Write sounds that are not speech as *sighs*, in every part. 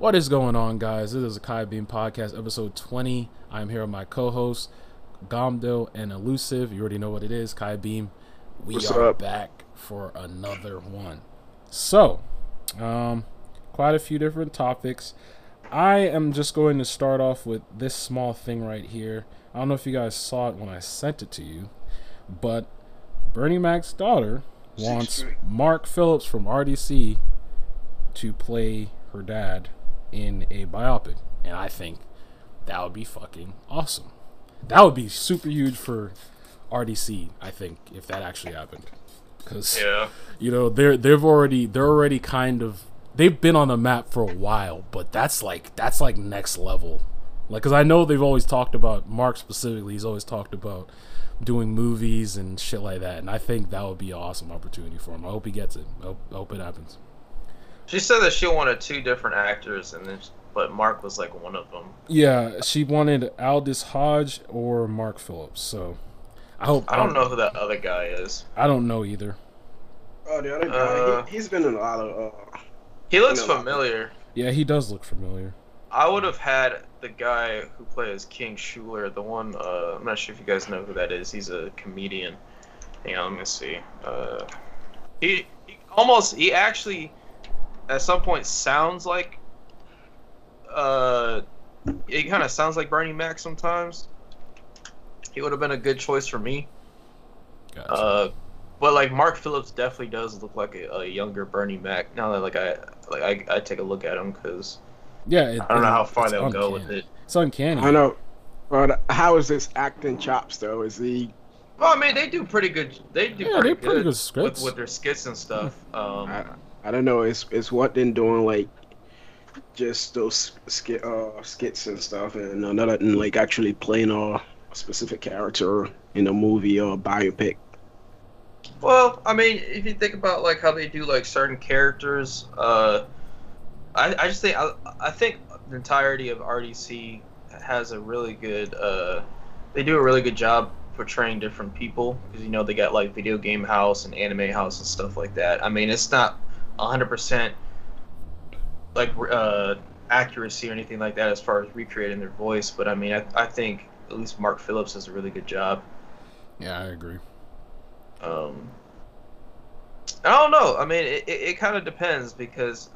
What is going on, guys? This is a Kai Beam Podcast, episode 20. I'm here with my co hosts, Gamdo and Illusive. You already know what it is, Kai Beam. We What's are up? back for another one. So, um, quite a few different topics. I am just going to start off with this small thing right here. I don't know if you guys saw it when I sent it to you, but Bernie Mac's daughter wants Mark Phillips from RDC to play her dad in a biopic, and I think that would be fucking awesome. That would be super huge for RDC. I think if that actually happened, because Yeah. you know they're they've already they're already kind of they've been on the map for a while, but that's like that's like next level. Like, cause I know they've always talked about Mark specifically. He's always talked about doing movies and shit like that, and I think that would be an awesome opportunity for him. I hope he gets it. I hope, I hope it happens. She said that she wanted two different actors, and then but Mark was like one of them. Yeah, she wanted Aldis Hodge or Mark Phillips. So I hope I don't know who that other guy is. I don't know either. Oh, the other guy, Uh, he, he's been in a lot of. Uh, He looks familiar. Yeah, he does look familiar. I would have had the guy who plays King Schuler, the one. Uh, I'm not sure if you guys know who that is. He's a comedian. Hang on, let me see. Uh, he, he almost he actually at some point sounds like. Uh, it kind of sounds like Bernie Mac sometimes. He would have been a good choice for me. Gotcha. Uh, but like Mark Phillips definitely does look like a, a younger Bernie Mac. Now that like I like I, I take a look at him because yeah, it, I don't know how far they'll go with it. It's uncanny. I know, but how is this acting chops though? Is he? Well, I mean they do pretty good. They do Yeah, pretty, they're pretty good, good scripts. with, with their skits and stuff. Um, I, I don't know. It's it's what they're doing like, just those skit uh skits and stuff, and than like actually playing a specific character in a movie or a biopic. Well, I mean, if you think about like how they do like certain characters, uh, I, I just think I, I think the entirety of RDC has a really good. Uh, they do a really good job portraying different people because you know they got like video game house and anime house and stuff like that. I mean, it's not hundred percent like uh, accuracy or anything like that as far as recreating their voice, but I mean, I, I think at least Mark Phillips does a really good job. yeah, I agree. Um, I don't know. I mean, it, it, it kind of depends because,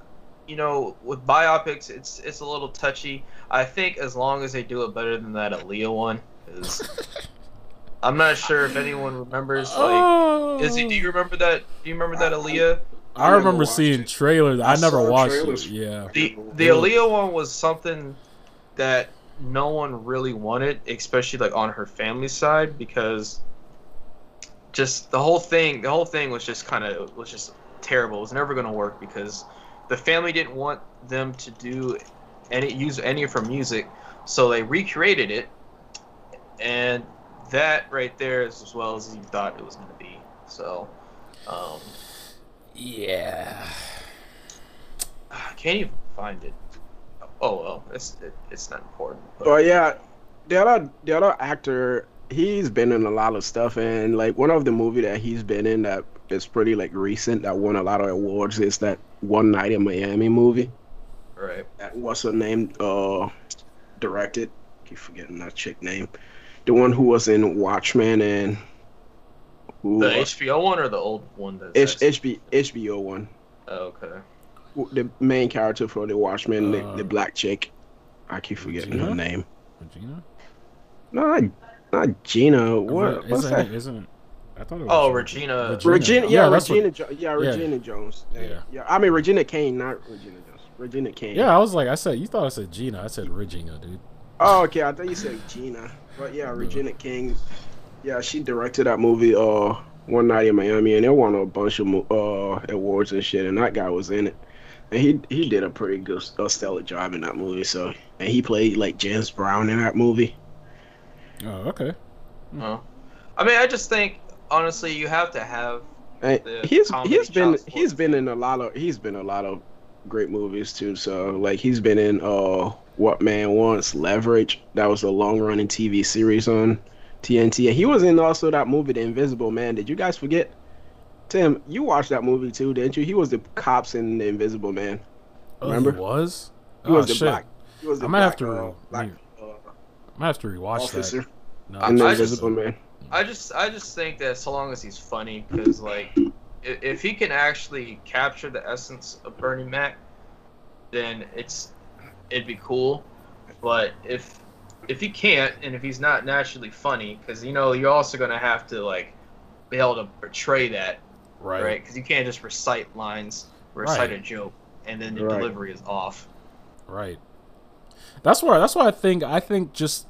you know, with biopics, it's it's a little touchy. I think as long as they do it better than that Aaliyah one, is *laughs* I'm not sure if anyone remembers. Like, oh, Izzy, do you remember that? Do you remember that Aaliyah? I, never remember seeing it. trailers. I, I never watched trailers. it. Yeah. The the Really? Aaliyah one was something that no one really wanted, especially like on her family side, because just the whole thing the whole thing was just kind of was just terrible. It was never gonna work because the family didn't want them to do any use any of her music, so they recreated it, and that right there is as well as you thought it was gonna be. So, um, Yeah. I can't even find it. Oh well, it's it, it's not important. But, But yeah, the other the other actor, he's been in a lot of stuff, and like one of the movie that he's been in that is pretty like recent that won a lot of awards is that One Night in Miami movie. right. That what's her name? Uh, directed. Keep forgetting that chick name. The one who was in Watchmen and who The uh, HBO one or the old one? That's H- HB, HBO one. Oh, okay. The main character for the Watchmen, the, Uh, the black chick. I keep forgetting her name. Regina? No, not, not Gina. What? What's isn't, that? It, isn't it? I thought it was. Oh, Regina. Regina. Regina, Yeah, yeah, that's what- Regina, jo- yeah, Regina Jones. Yeah. Yeah. yeah, I mean Regina Kane, not Regina Jones. Regina Kane. Yeah, I was like, I said, you thought I said Gina. I said Regina, dude. Oh, okay. I thought you said Gina, but yeah, Regina King. Yeah, she directed that movie, uh, One Night in Miami, and it won a bunch of uh awards and shit. And that guy was in it, and he he did a pretty good, a stellar job in that movie. So, and he played like James Brown in that movie. Oh, okay. Oh. I mean, I just think honestly, you have to have. And he's he's been chops for he's it. been in a lot of he's been a lot of great movies too. So like he's been in uh What Man Wants, Leverage. That was a long running TV series on TNT. He was in also that movie, The Invisible Man. Did you guys forget? Tim, you watched that movie too, didn't you? He was the cops in The Invisible Man. Oh, Remember? he was? He was Oh, the shit. black. He was the I might black, have to uh, black uh, I might have to rewatch officer that. No, in the I Invisible Man. I just I just think that so long as he's funny, because like i- if he can actually capture the essence of Bernie Mac, then it's it'd be cool. But if if he can't, and if he's not naturally funny, because you know you're also gonna have to like be able to portray that, right. right? Because you can't just recite lines, recite Right. a joke, and then the Right. delivery is off. Right. That's why. That's why I think. I think just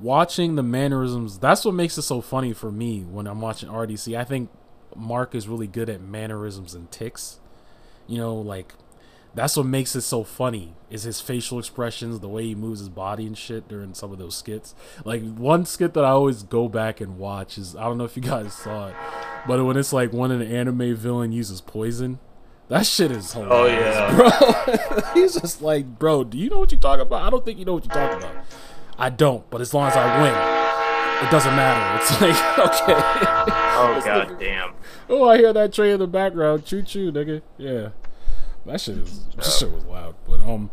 watching the mannerisms. That's what makes it so funny for me when I'm watching RDC. I think Mark is really good at mannerisms and ticks. You know, like that's what makes it so funny is his facial expressions, the way he moves his body and shit during some of those skits. Like one skit that I always go back and watch is I don't know if you *laughs* guys saw it, but when it's like when an anime villain uses poison. That shit is oh, hilarious, oh yeah. *laughs* bro. *laughs* He's just like, bro, do you know what you're talking about? I don't think you know what you're talking about. I don't, but as long as I win, it doesn't matter. It's like, okay. Oh god damn. Oh, I hear that train in the background. Choo choo, nigga. Yeah, that shit is. That shit was loud. But um,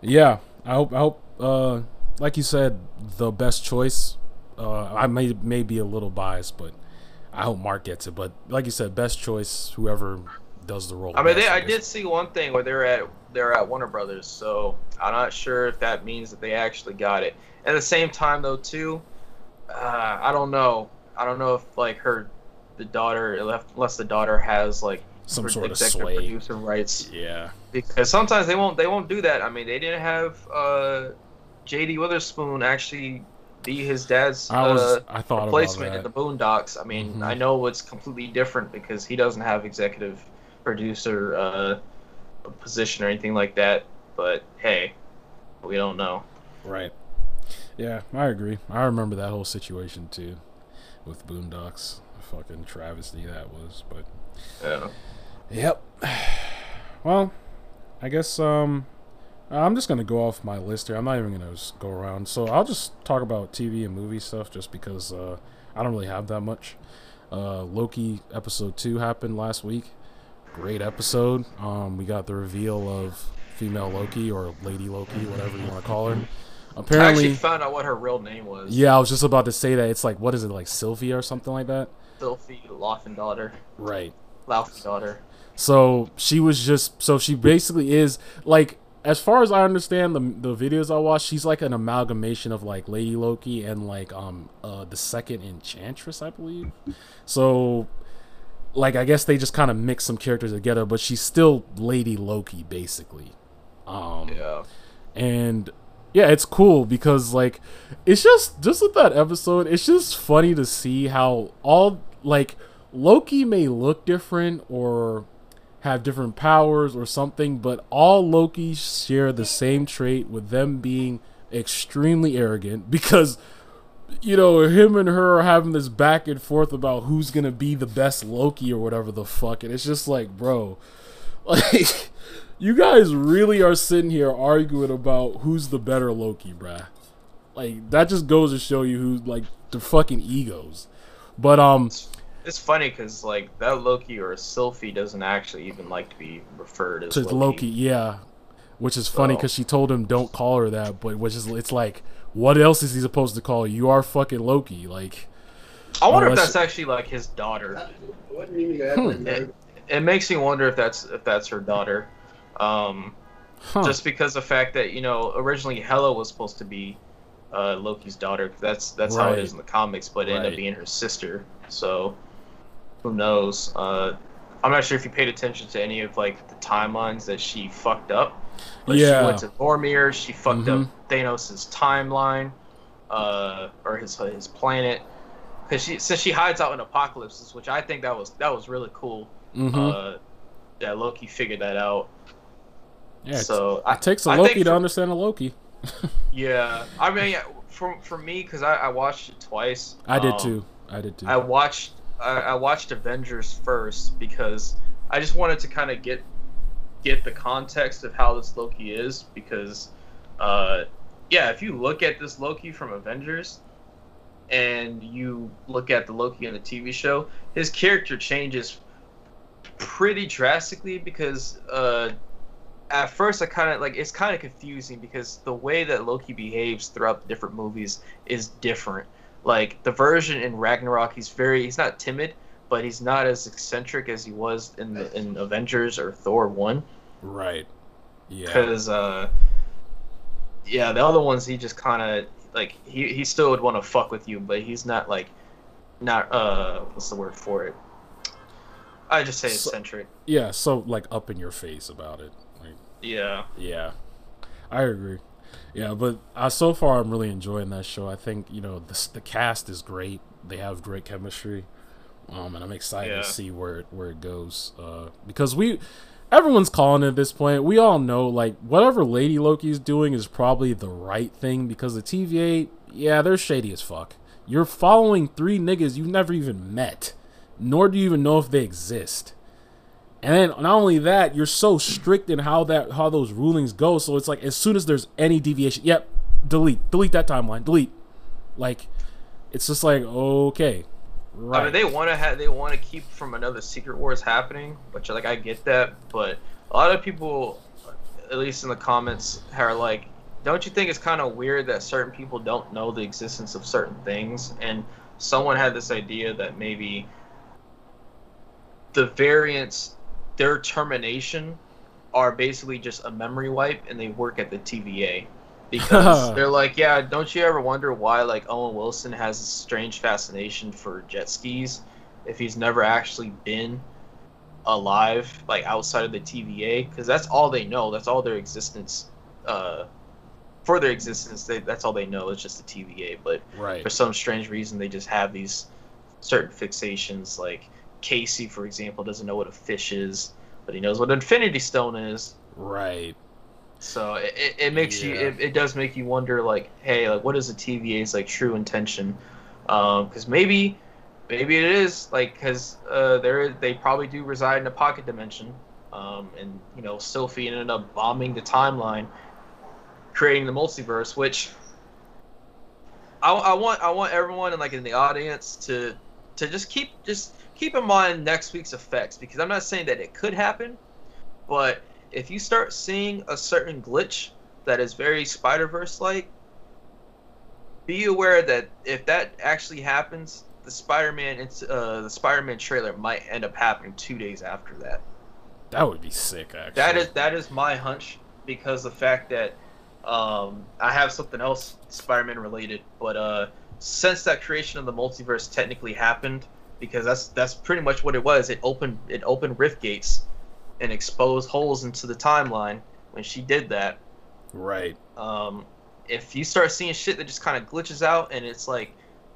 yeah. I hope. I hope. Uh, like you said, the best choice. Uh, I may may be a little biased, but I hope Mark gets it. But like you said, best choice. Whoever does the role. I mean, they, I did see one thing where they're at they're at Warner Brothers, so I'm not sure if that means that they actually got it. At the same time, though, too, uh, I don't know. I don't know if like her, the daughter, unless the daughter has like some sort of executive sway. producer rights, Yeah. because sometimes they won't they won't do that. I mean, they didn't have uh, J.D. Witherspoon actually be his dad's I was. uh, I thought replacement in the Boondocks. I mean, Mhm. I know it's completely different because he doesn't have executive producer uh, position or anything like that. But hey, we don't know. Right. Yeah, I agree. I remember that whole situation too, with Boondocks. Fucking travesty that was, but. Yeah. Yep. *sighs* Well, I guess um I'm just gonna go off my list here. I'm not even gonna just go around. So I'll just talk about TV and movie stuff just because uh I don't really have that much. Uh Loki episode two happened last week. Great episode. Um we got the reveal of female Loki or Lady Loki, whatever you want to call her. I Apparently actually found out what her real name was. Yeah, I was just about to say that. It's like what is it, like Sylvia or something like that? Sylvie Laufeydottir. Right. Laufeydottir. So she was just so she basically is like as far as I understand the the videos I watched, she's like an amalgamation of like Lady Loki and like um uh the second Enchantress, I believe. So like I guess they just kind of mix some characters together, but she's still Lady Loki basically. Um Yeah. and yeah it's cool because like it's just just with that episode it's just funny to see how all like loki may look different or have different powers or something but all loki share the same trait with them being extremely arrogant *laughs* because you know him and her are having this back and forth about who's gonna be the best loki or whatever the fuck and it's just like bro *laughs* like you guys really are sitting here arguing about who's the better Loki, bruh. Like that just goes to show you who like the fucking egos. But um It's funny because like that Loki or Sylvie doesn't actually even like to be referred as to Loki. Loki. yeah. Which is funny So- because she told him don't call her that, but which is it's like what else is he supposed to call you? You are fucking Loki, like I wonder if that's actually like his daughter. What do you mean? Hmm. It, it makes me wonder if that's if that's her daughter. Um, huh. just because the fact that you know originally Hela was supposed to be uh, Loki's daughter. That's that's how it is in the comics, but it ended up being her sister. So who knows? Uh, I'm not sure if you paid attention to any of like the timelines that she fucked up. But Yeah. she went to Vormir. She fucked Mhm. up Thanos' timeline, uh, or his his planet. Because she since she hides out in apocalypses, which I think that was that was really cool. Mm-hmm. Uh, that Loki figured that out. yeah, it- so it takes a I Loki to for- understand a Loki. *laughs* Yeah, I mean, for for me, because I, I watched it twice. I did um, too. I did too. I watched I, I watched Avengers first because I just wanted to kind of get get the context of how this Loki is because, uh, yeah, if you look at this Loki from Avengers, and you look at the Loki in the TV show, his character changes pretty drastically because uh, at first I kind of like it's kind of confusing because the way that Loki behaves throughout the different movies is different. Like the version in Ragnarok, he's very he's not timid, but he's not as eccentric as he was in the in Avengers or Thor one. Right. Yeah. Because uh, yeah, the other ones he just kind of like he he still would want to fuck with you, but he's not like not uh what's the word for it? I just say So- eccentric. Yeah. So like up in your face about it. Like, Yeah. yeah. I agree. Yeah, but uh, so far I'm really enjoying that show. I think you know the the cast is great. They have great chemistry, um, and I'm excited Yeah. to see where it, where it goes. Uh, because we, everyone's calling it at this point. We all know like whatever Lady Loki's doing is probably the right thing because the TVA, yeah, they're shady as fuck. You're following three niggas you've never even met, nor do you even know if they exist. And then not only that, you're so strict in how that how those rulings go. So it's like as soon as there's any deviation, yep, delete, delete that timeline, delete. Like, it's just like okay, right? I mean, they want to have they want to keep from another Secret Wars happening, which like I get that, but a lot of people, at least in the comments, are like, don't you think it's kind of weird that certain people don't know the existence of certain things? And someone had this idea that maybe the variants, their termination, are basically just a memory wipe, and they work at the TVA. *laughs* Because they're like, yeah, don't you ever wonder why like Owen Wilson has a strange fascination for jet skis if he's never actually been alive like outside of the TVA? Because that's all they know. That's all their existence. Uh, for their existence, they, that's all they know. It's just the TVA. But right. for some strange reason, they just have these certain fixations. Like Casey, for example, doesn't know what a fish is, but he knows what an Infinity Stone is. Right. So it, it, makes you it, it does make you wonder like hey like what is the TVA's like true intention because maybe maybe it is like because uh, there they probably do reside in a pocket dimension um, and you know Sophie ended up bombing the timeline creating the multiverse which I, I want I want everyone in like in the audience to to just keep just keep in mind next week's effects because I'm not saying that it could happen but if you start seeing a certain glitch that is very Spider Verse like, be aware that if that actually happens, the Spider Man uh, the Spider Man trailer might end up happening two days after that. That would be sick. Actually. That is that is my hunch because the fact that um, I have something else Spider Man related, but uh, since that creation of the multiverse technically happened, because that's that's pretty much what it was. It opened it opened rift gates and exposed holes into the timeline when she did that. right. Um, if you start seeing shit that just kind of glitches out and it's like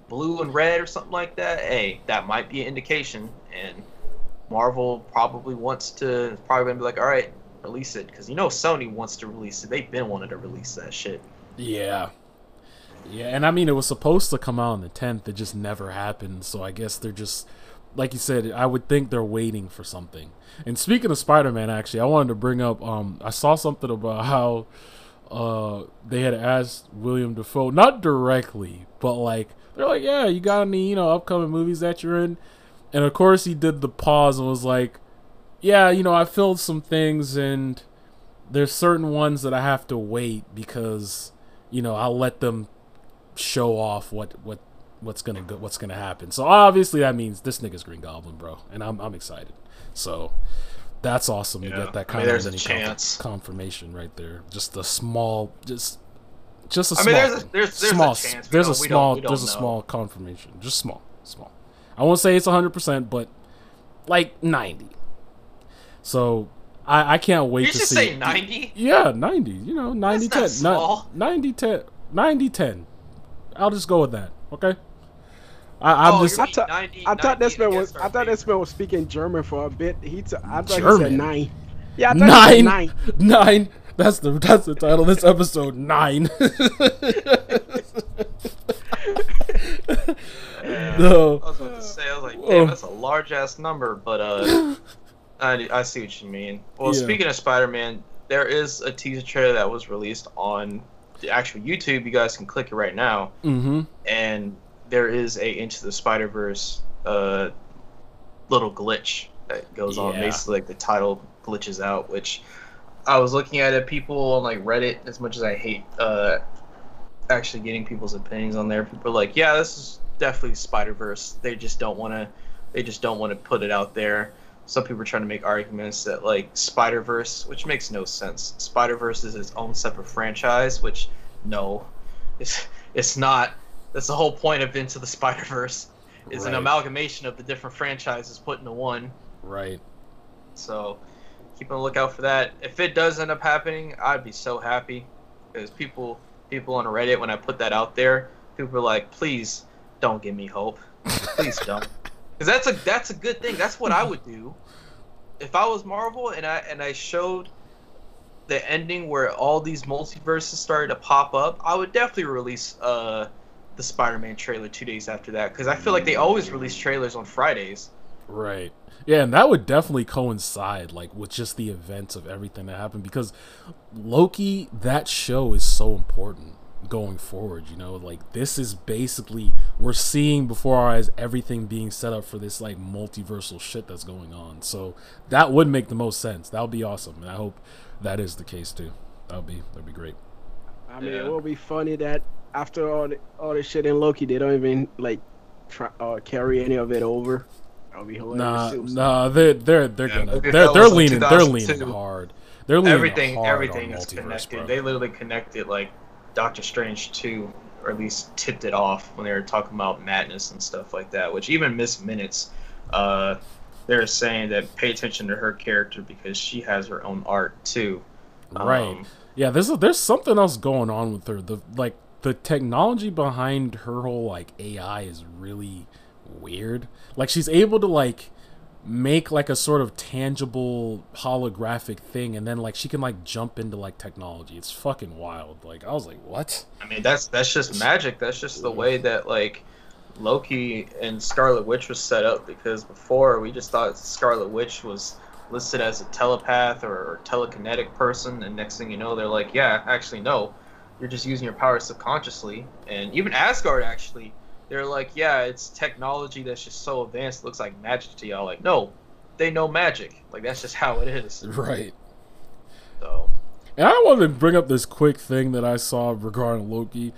blue and red or something like that, hey, that might be an indication. And Marvel probably wants to probably gonna be like, all right, release it because you know Sony wants to release it. They've been wanting to release that shit. Yeah. Yeah, and I mean it was supposed to come out on the 10th, it just never happened. So I guess they're just like you said, I would think they're waiting for something. And speaking of Spider-Man actually, I wanted to bring up um I saw something about how uh they had asked William Dafoe not directly, but like they're like, "Yeah, you got any, you know, upcoming movies that you're in?" And of course he did the pause and was like, "Yeah, you know, I filled some things and there's certain ones that I have to wait because you know, I'll let them show off what what what's gonna go, what's gonna happen. So obviously that means this nigga's Green Goblin, bro, and I'm I'm excited. So that's awesome to Yeah. get that I kind mean, there's of a any chance. confirmation right there. Just a small, just just a I small. mean, there's a- thing. there's- there's a small. chance. There's a don't- we don't- small. we don't there's a know. small confirmation. Just small, small. I won't say it's 100, percent but like 90. So I I can't wait You to just see. say ninety. Yeah, 90. You know, 90 That's not 10. small. Ni- 90 10. 90 10. I'll just go with that. Okay? I, I'm Oh, just I thought- 90, I thought this 90 man was I thought this favorite. man was speaking German for a bit. He t- I thought he German? said nine. Yeah, I thought he said nine. nine. *laughs* Nine. That's the that's the title of this episode. Nine. *laughs* no. I was about to say, I was like, Oh. damn, that's a large ass number, but uh, *laughs* I, I see what you mean. Well, Yeah. speaking of Spider-Man, there is a teaser trailer that was released on the actual YouTube. You guys can click it right now, Mm-hmm. and there is a Into the Spider Verse uh, little glitch that goes on. Basically, like the title glitches out, which I was looking at it, people on like Reddit. As much as I hate uh, actually getting people's opinions on there, people are like, "Yeah, this is definitely Spider Verse." They just don't want to. They just don't want to put it out there. Some people are trying to make arguments that like Spider Verse, which makes no sense. Spider Verse is its own separate franchise, which no, it's it's not. That's the whole point of Into the Spider Verse. Is an amalgamation of the different franchises put into one. Right. So keep on the lookout for that. If it does end up happening, I'd be so happy because people people on Reddit when I put that out there, people were like, please don't give me hope, please don't, *laughs* because that's a that's a good thing. That's what I would do if I was Marvel and I and I showed the ending where all these multiverses started to pop up. I would definitely release uh the Spider-Man trailer two days after that because I feel like they always release trailers on Fridays. Right. Yeah, and that would definitely coincide like with just the events of everything that happened because Loki that show is so important going forward, you know? Like this is basically we're seeing before our eyes everything being set up for this like multiversal shit that's going on. So that would make the most sense. That would be awesome. And I hope that is the case too. That would be that'd be great. I mean, Yeah. it will be funny that after all the, all the shit in Loki, they don't even like try uh, carry any of it over. That'll be hilarious. Nah, nah, they're they're they're Yeah, gonna they're they're leaning they're leaning hard. They're leaning everything hard everything on is connected. bro. They literally connected like Doctor Strange 2 or at least tipped it off when they were talking about madness and stuff like that. Which even Miss Minutes, uh, they're saying that pay attention to her character because she has her own art too. Right. Um, Yeah, there's there's something else going on with her. The like the technology behind her whole like AI is really weird. Like she's able to like make like a sort of tangible holographic thing and then like she can like jump into like technology. It's fucking wild. Like I was like, "What?" I mean, that's that's just magic. That's just the way that like Loki and Scarlet Witch was set up. Because before we just thought Scarlet Witch was listed as a telepath or, or telekinetic person, and next thing you know, they're like, yeah, actually no, you're just using your powers subconsciously. And even Asgard actually, they're like, yeah, it's technology that's just so advanced, looks like magic to y'all. Like, no, they know magic. Like that's just how it is. *laughs* Right. So And I want to bring up this quick thing that I saw regarding Loki.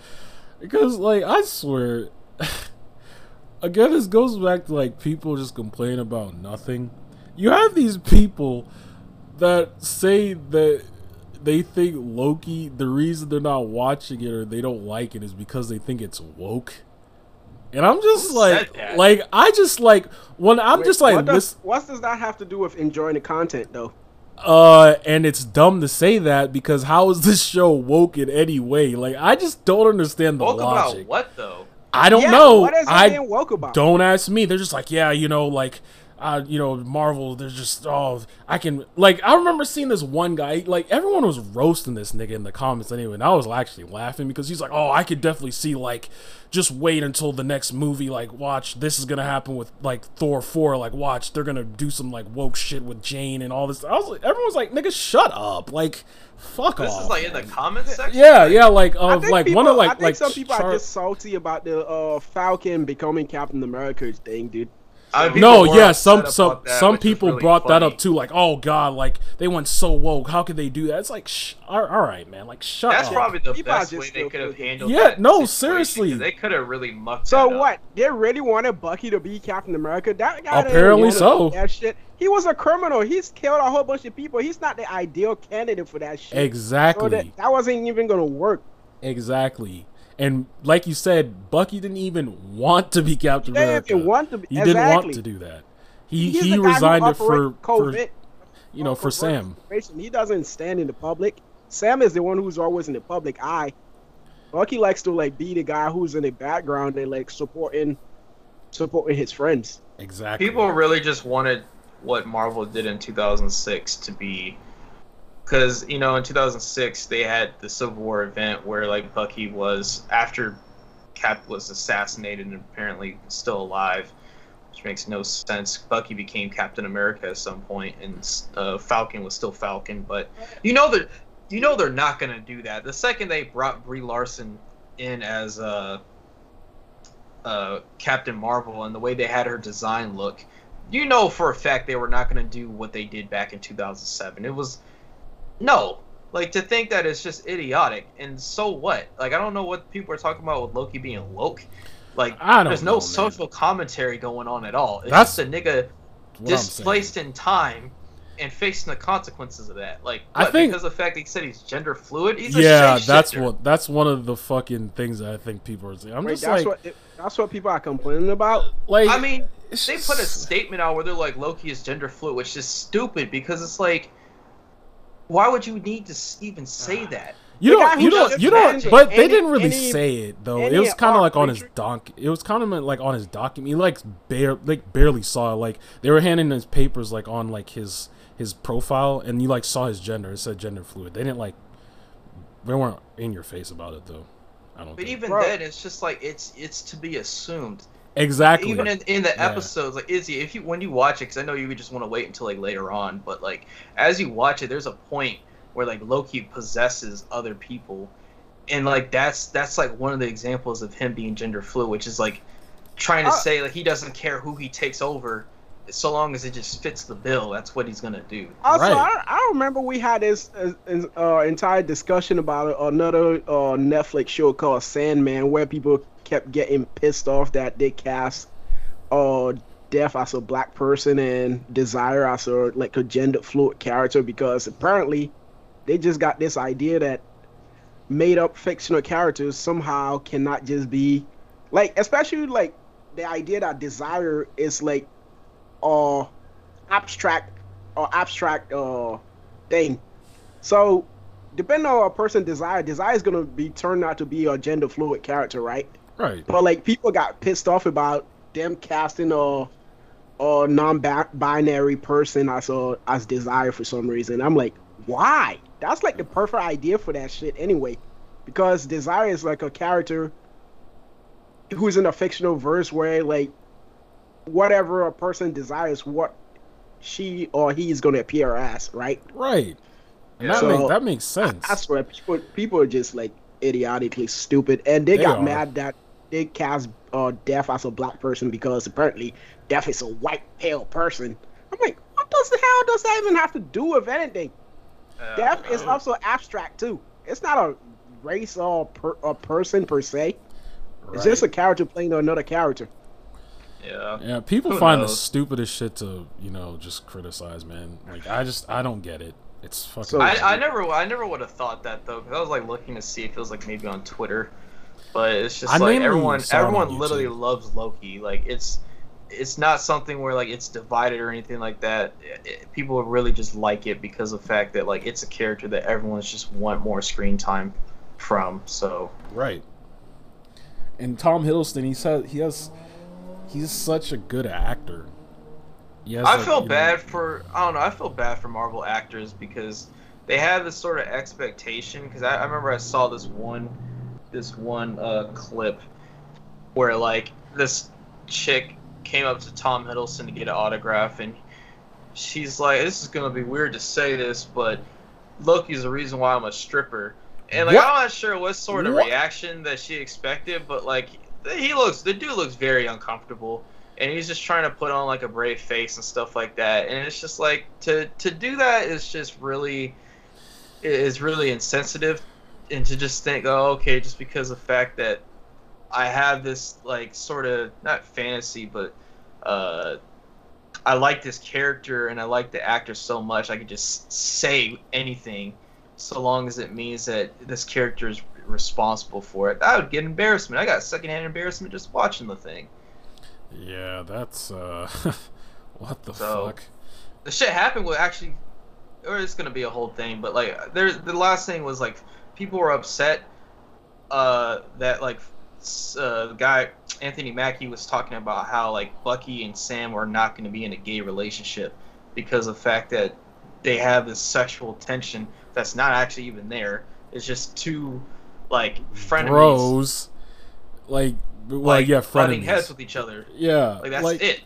Because, like, I swear, *laughs* again, this goes back to, like, people just complain about nothing. You have these people that say that they think Loki, the reason they're not watching it or they don't like it is because they think it's woke. And I'm just Who like, like, I just like, when I'm Wait, just like, what does, listen, what does that have to do with enjoying the content, though? uh, and it's dumb to say that because how is this show woke in any way? Like, I just don't understand the woke about logic. what though? I don't yeah, know. What is it I being woke about? don't ask me. They're just like, yeah, you know, like, uh, you know, Marvel. They're just, oh, I can, like, I remember seeing this one guy, like, everyone was roasting this nigga in the comments anyway, and I was actually laughing because he's like, oh, I could definitely see, like, just wait until the next movie, like, watch, this is gonna happen with, like, Thor 4, like, watch, they're gonna do some, like, woke shit with Jane and all this. I was like, everyone's like, nigga, shut up. Like, fuck This off. This is like in the comments section. Yeah, yeah, like, I of, think like, people, one of, like, I think like, some people Char- are just salty about the uh, Falcon becoming Captain America's thing, dude. I mean, no, yeah, some some that, some people really brought that up too. Like, oh god, like they went so woke. How could they do that? It's like, sh- all, all right, man. Like, shut up, That's up. probably the People best way they could have cooking. handled. Yeah, that no, seriously, They could have really mucked. So that up. what? They really wanted Bucky to be Captain America. That guy didn't Apparently so. That shit. He was a criminal. He's killed a whole bunch of people. He's not the ideal candidate for that shit. So exactly, that, that wasn't even gonna work. exactly. And like you said, Bucky didn't even want to be Captain They didn't America. want to be. he exactly. didn't want to do that. He He's he the guy who resigned it for, operate for COVID, you know for Sam. He doesn't stand in the public. Sam is the one who's always in the public eye. Bucky likes to like be the guy who's in the background and like supporting supporting his friends. Exactly. people really just wanted what Marvel did in 2006 to be, because you know in 2006 they had the Civil War event where like Bucky was after Cap was assassinated and apparently still alive, which makes no sense. Bucky became Captain America at some point, and uh, Falcon was still Falcon. But you know that you know they're not gonna do that. The second they brought Brie Larson in as uh, uh, Captain Marvel and the way they had her design look, you know for a fact they were not gonna do what they did back in 2007. It was No, like to think that it's just idiotic. And so what? Like I don't know what people are talking about with Loki being Loki. Like I don't there's know, no man. social commentary going on at all. It's That's just a nigga What I'm saying. displaced in time and facing the consequences of that. Like I think- because of the fact that he said he's gender fluid. He's yeah, shapeshifter. that's what that's one of the fucking things that I think people are saying. I'm Wait, just that's like, what that's what people are complaining about. like I mean, they put a statement out where they're like Loki is gender fluid, which is stupid because it's like, why would you need to even say *sighs* that? You The don't, you don't, you don't. mentioned But they didn't really any- say it though. It was kind of art like on his creature- doc. It was kind of like on his document. He like bare, like barely saw it. Like they were handing his papers like on like his his profile, and you like saw his gender. It said gender fluid. They didn't like. They weren't in your face about it though. I don't. But think. even Bro. then, it's just like it's it's to be assumed. Exactly. Even in, in the Yeah. episodes, like Izzy, if you when you watch it, because I know you would just want to wait until like later on, but like as you watch it, there's a point where like Loki possesses other people, and like that's that's like one of the examples of him being gender fluid, which is like trying to Uh, say like he doesn't care who he takes over, so long as it just fits the bill. That's what he's gonna do. Also, Right. I, I remember we had this uh, uh, entire discussion about another uh, Netflix show called Sandman, where people kept getting pissed off that they cast uh, Death as a black person and Desire as a like a gender fluid character because apparently they just got this idea that made up fictional characters somehow cannot just be like, especially like the idea that Desire is like uh abstract or abstract uh thing. So depending on a person desire, desire is gonna be turned out to be a gender fluid character, right? Right. But like people got pissed off about them casting a a non-binary person as a as desire for some reason. I'm like, why? That's like the perfect idea for that shit anyway, because desire is like a character who's in a fictional verse where like whatever a person desires, what she or he is gonna appear as, right? Right. And that, So- make, that makes sense. I swear, people people are just like idiotically stupid, and they, They got are. mad that they cast uh, Death as a black person because apparently Death is a white pale person. I'm like, what does the hell does that even have to do with anything? Uh, Death is also abstract too. It's not a race or per, a person per se. It's Right. just a character playing another character. yeah. Yeah, people Who find the stupidest shit to you know just criticize, man. Like I just I don't get it. It's fucking. So- I, I never I never would have thought that though because I was like looking to see if it was like maybe on Twitter, but it's just I like everyone saw it on everyone literally loves Loki. Like it's it's not something where like it's divided or anything like that. It- it- people really just like it because of the fact that like it's a character that everyone's just want more screen time from. So Right. And Tom Hiddleston, he said he has, he's such a good actor. Has, I like, feel you know- bad for I don't know. I feel bad for Marvel actors because they have this sort of expectation. Because I, I remember I saw this one this one uh, clip where like this chick came up to Tom Hiddleston to get an autograph, and she's like, "This is gonna be weird to say this, but Loki's the reason why I'm a stripper." And like What? I'm not sure what sort of What? reaction that she expected, but like he looks, the dude looks very uncomfortable and he's just trying to put on like a brave face and stuff like that and it's just like to to do that is just really is really insensitive and to just think oh okay just because of the fact that i have this like sort of not fantasy but uh i like this character and i like the actor so much i could just say anything so long as it means that this character is responsible for it. I would get embarrassment. I got secondhand embarrassment just watching the thing. Yeah, that's uh, *laughs* what the So- fuck. the shit happened with actually or it's gonna be a whole thing but like there's the last thing was like people were upset uh that like uh, the guy anthony mackie was talking about how like bucky and sam were not going to be in a gay relationship because of the fact that they have this sexual tension that's not actually even there. It's just two like frenemies. Bros, like, well, like yeah, frenemies. heads with each other. Yeah, like that's it.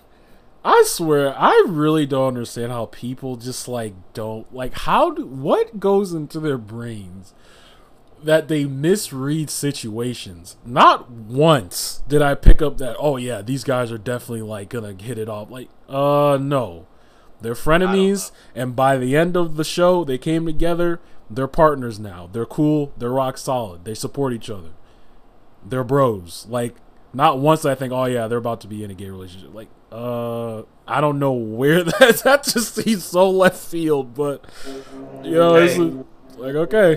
I swear, I really don't understand how people just like don't like how do what goes into their brains that they misread situations. Not once did I pick up that oh yeah, these guys are definitely like gonna hit it off. Like, uh no. They're frenemies, and by the end of the show, they came together. They're partners now. They're cool. They're rock solid. They support each other. They're bros. Like, not once I think, oh yeah, they're about to be in a gay relationship. Like, uh, I don't know where *laughs* that that just seems so left field, but you know, it's like okay,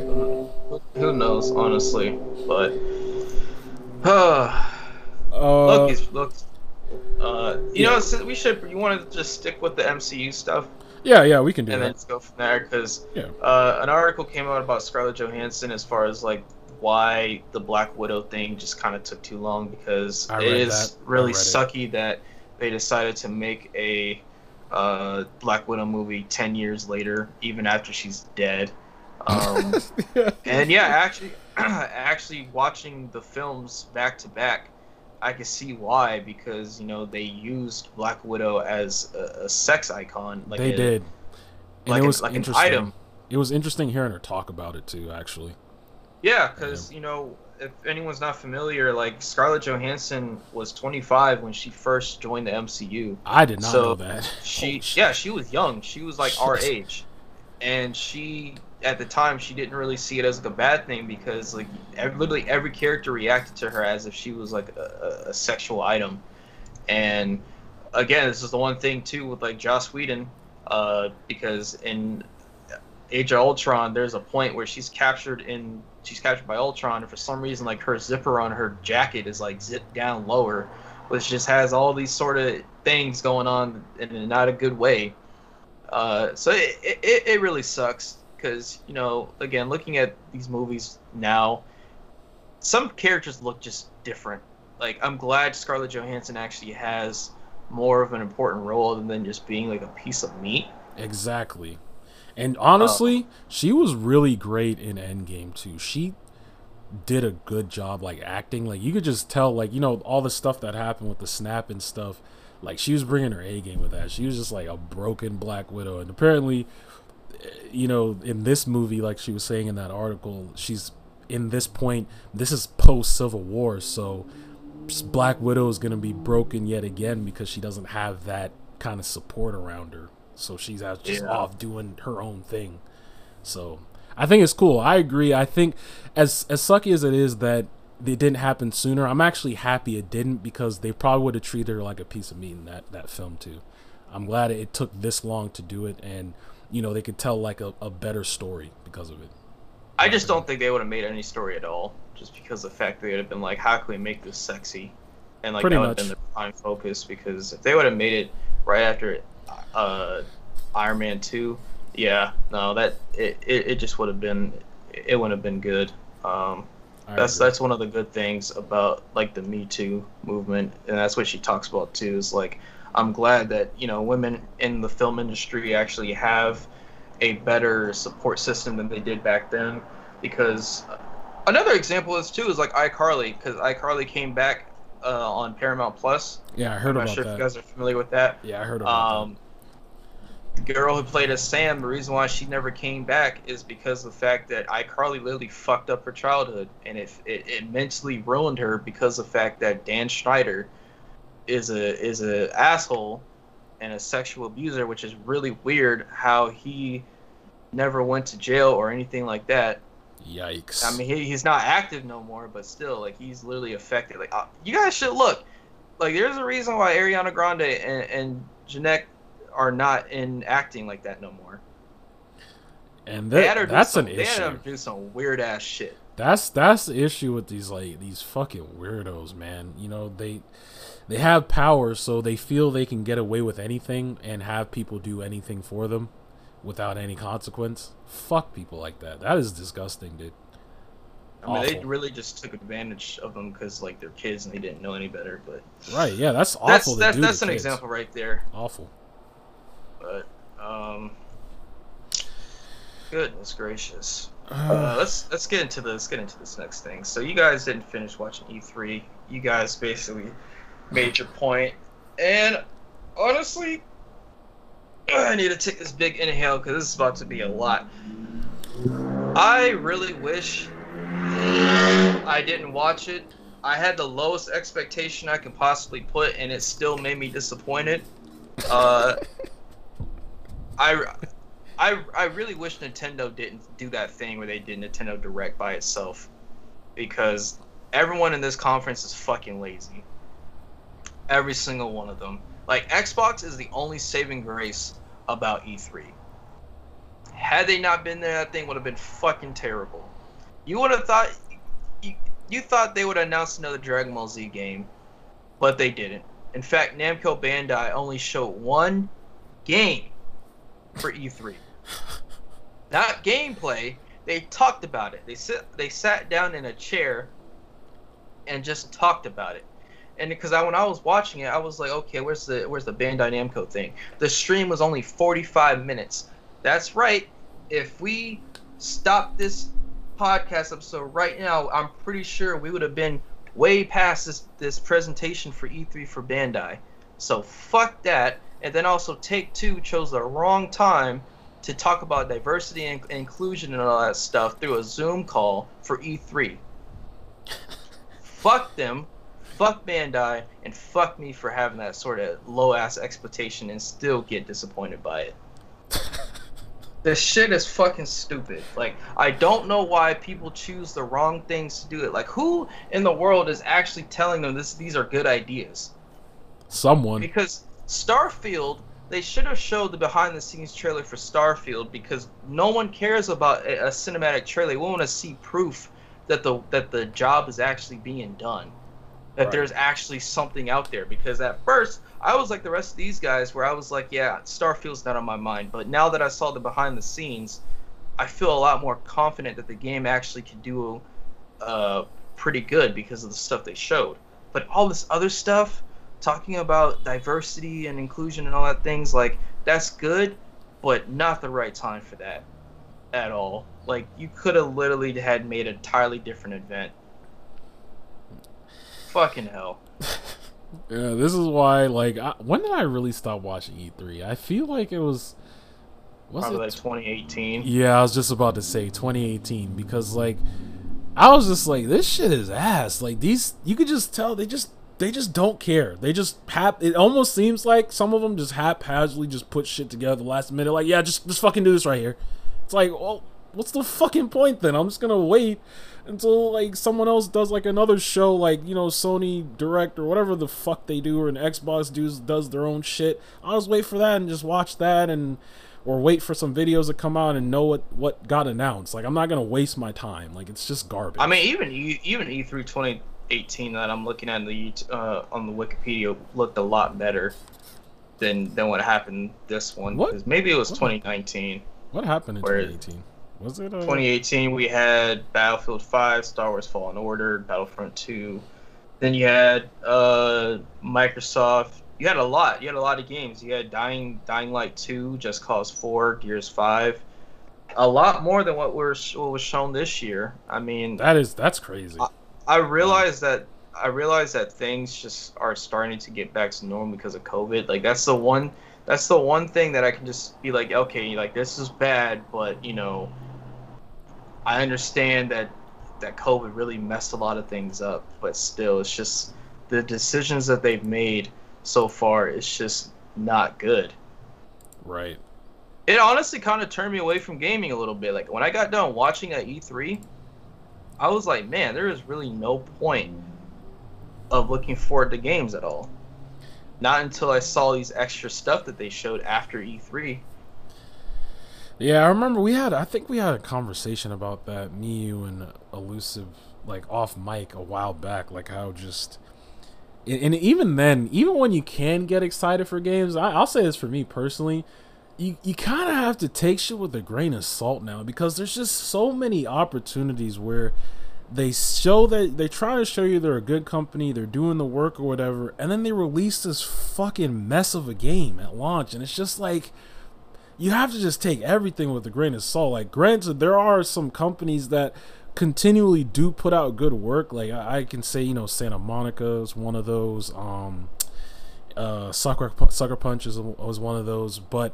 Who knows, honestly, but uh, *sighs* uh, look, look. Uh, you know, so we should. You want to just stick with the MCU stuff, yeah, yeah, we can do and then that. just go from there, because Yeah. uh, an article came out about Scarlett Johansson as far as like why the Black Widow thing just kind of took too long because it is that. Really it. sucky that they decided to make a uh, Black Widow movie ten years later, even after she's dead. Um, *laughs* and yeah, actually, *clears throat* actually watching the films back to back, I can see why because you know they used Black Widow as a, a sex icon. Like they a- did, and like it an- was like an interesting. item. It was interesting hearing her talk about it too. Actually, Yeah, because you know, if anyone's not familiar, like Scarlett Johansson was 25 when she first joined the MCU. I did not So, know that. She, yeah, she was young. She was like our age, and she, at the time, she didn't really see it as like a bad thing because like ev literally every character reacted to her as if she was like a, a, a sexual item, and again, this is the one thing too with like Joss Whedon, uh, because in Age of Ultron, there's a point where she's captured in she's captured by Ultron, and for some reason, like her zipper on her jacket is like zipped down lower, which just has all these sort of things going on in not a good way. Uh, so it, it, it really sucks because you know again looking at these movies now, some characters look just different. Like I'm glad Scarlett Johansson actually has more of an important role than just being like a piece of meat. Exactly. And honestly, um, she was really great in Endgame too. She did a good job like acting. Like you could just tell like, you know, all the stuff that happened with the snap and stuff. Like she was bringing her A game with that. She was just like a broken Black Widow and apparently you know, in this movie like she was saying in that article, she's in this point this is post Civil War, so Black Widow is going to be broken yet again because she doesn't have that kind of support around her. So she's out just Yeah. off doing her own thing. So I think it's cool. I agree. I think as as sucky as it is that it didn't happen sooner, I'm actually happy it didn't because they probably would have treated her like a piece of meat in that that film too. I'm glad it took this long to do it, and you know they could tell like a, a better story because of it. I just don't think they would have made any story at all, just because of the fact they would have been like, how can we make this sexy, and like Pretty that would have been their prime focus. Because if they would have made it right after uh, Iron Man two, yeah, no, that it, it, it just would have been it wouldn't have been good. Um, that's agree. that's one of the good things about like the Me Too movement, and that's what she talks about too. Is like I'm glad that you know women in the film industry actually have a better support system than they did back then. Because another example is too is like iCarly, because iCarly came back uh, on Paramount Plus. yeah, I heard I'm not about sure if you guys are familiar with that. yeah, I heard about Um, the girl who played as Sam, the reason why she never came back is because of the fact that iCarly literally fucked up her childhood, and it, it, it mentally ruined her because of the fact that Dan Schneider is a is a asshole and a sexual abuser, which is really weird. How he never went to jail or anything like that. Yikes! I mean, he, he's not active no more, but still, like he's literally affected. Like, uh, you guys should look. Like, there's a reason why Ariana Grande and, and Jennette are not in acting like that no more. and that, had that's some, an They had issue. her do some weird ass shit. That's that's the issue with these like these fucking weirdos, man. You know they they have power, so they feel they can get away with anything and have people do anything for them without any consequence. Fuck people like that. That is disgusting, dude. I mean, they really just took advantage of them because like they're kids and they didn't know any better. But Right? Yeah, that's awful. that's that's, do that's to an kids. example right there. Awful. But um, goodness gracious. *sighs* Uh, let's let's get into this. Let's get into this next thing. So you guys didn't finish watching E3. You guys basically made your point, and honestly, I need to take this big inhale because this is about to be a lot. I really wish I didn't watch it. I had the lowest expectation I could possibly put, and it still made me disappointed. Uh, I, I, I really wish Nintendo didn't do that thing where they did Nintendo Direct by itself, because everyone in this conference is fucking lazy. Every single one of them. Like Xbox is the only saving grace about E3. Had they not been there, that thing would have been fucking terrible. You would have thought you, you thought they would announce another Dragon Ball Z game, but they didn't. In fact, Namco Bandai only showed one game for E3. *laughs* Not gameplay. They talked about it. They sit. They sat down in a chair and just talked about it. And because I when I was watching it, I was like, okay, where's the where's the Bandai Namco thing? The stream was only 45 minutes. That's right. If we stop this podcast episode right now, I'm pretty sure we would have been way past this this presentation for E3 for Bandai. So fuck that. And then also Take Two chose the wrong time to talk about diversity and inclusion and all that stuff through a Zoom call for E3. *laughs* fuck them, fuck Bandai, and fuck me for having that sort of low ass expectation and still get disappointed by it. *laughs* this shit is fucking stupid. Like, I don't know why people choose the wrong things to do it. Like, who in the world is actually telling them this? These are good ideas. Someone. Because Starfield, they should have showed the behind-the-scenes trailer for Starfield because no one cares about a, a cinematic trailer. We want to see proof that the that the job is actually being done. That right. there's actually something out there. Because at first, I was like the rest of these guys, where I was like, yeah, Starfield's not on my mind. But now that I saw the behind the scenes, I feel a lot more confident that the game actually can do uh, pretty good because of the stuff they showed. But all this other stuff, talking about diversity and inclusion and all that things, like that's good, but not the right time for that at all. Like you could have literally had made an entirely different event. Fucking hell. *laughs* Yeah, this is why. Like, I, when did I really stop watching E3? I feel like it was. Was Probably it? like 2018. Yeah, I was just about to say 2018 because like, I was just like, this shit is ass. Like these, you could just tell they just they just don't care. They just hap. It almost seems like some of them just haphazardly just put shit together the last minute. Like, yeah, just just fucking do this right here. It's like, well, what's the fucking point then? I'm just gonna wait until like someone else does like another show like you know Sony Direct or whatever the fuck they do or an Xbox does does their own shit. I'll just wait for that and just watch that and or wait for some videos to come out and know what what got announced. Like I'm not gonna waste my time. Like it's just garbage. I mean even even E3 2018 that I'm looking at the uh, on the Wikipedia looked a lot better than than what happened this one. What? Maybe it was 2019. What happened in 2018? Was it? A... 2018, we had Battlefield 5, Star Wars Fallen Order, Battlefront 2. Then you had uh, Microsoft. You had a lot. You had a lot of games. You had Dying Dying Light 2, Just Cause 4, Gears 5. A lot more than what, were, what was shown this year. I mean, that is that's crazy. I, I realize that I realize that things just are starting to get back to normal because of COVID. Like that's the one that's the one thing that I can just be like, okay, like this is bad, but you know, I understand that that COVID really messed a lot of things up, but still, it's just the decisions that they've made so far. It's just not good. Right. It honestly kind of turned me away from gaming a little bit. Like when I got done watching at E3, I was like, man, there is really no point of looking forward to games at all. Not until I saw these extra stuff that they showed after E3. Yeah, I remember we had. I think we had a conversation about that. Me, you, and Illusive, like off mic a while back. Like how just, and, even then, even when you can get excited for games, I, I'll say this for me personally. You, you kind of have to take shit with a grain of salt now because there's just so many opportunities where they show that they try to show you they're a good company, they're doing the work or whatever, and then they release this fucking mess of a game at launch, and it's just like you have to just take everything with a grain of salt. Like, granted, there are some companies that continually do put out good work. Like, I, I can say, you know, Santa Monica is one of those. Um, uh, Sucker Sucker Punch is, was one of those, but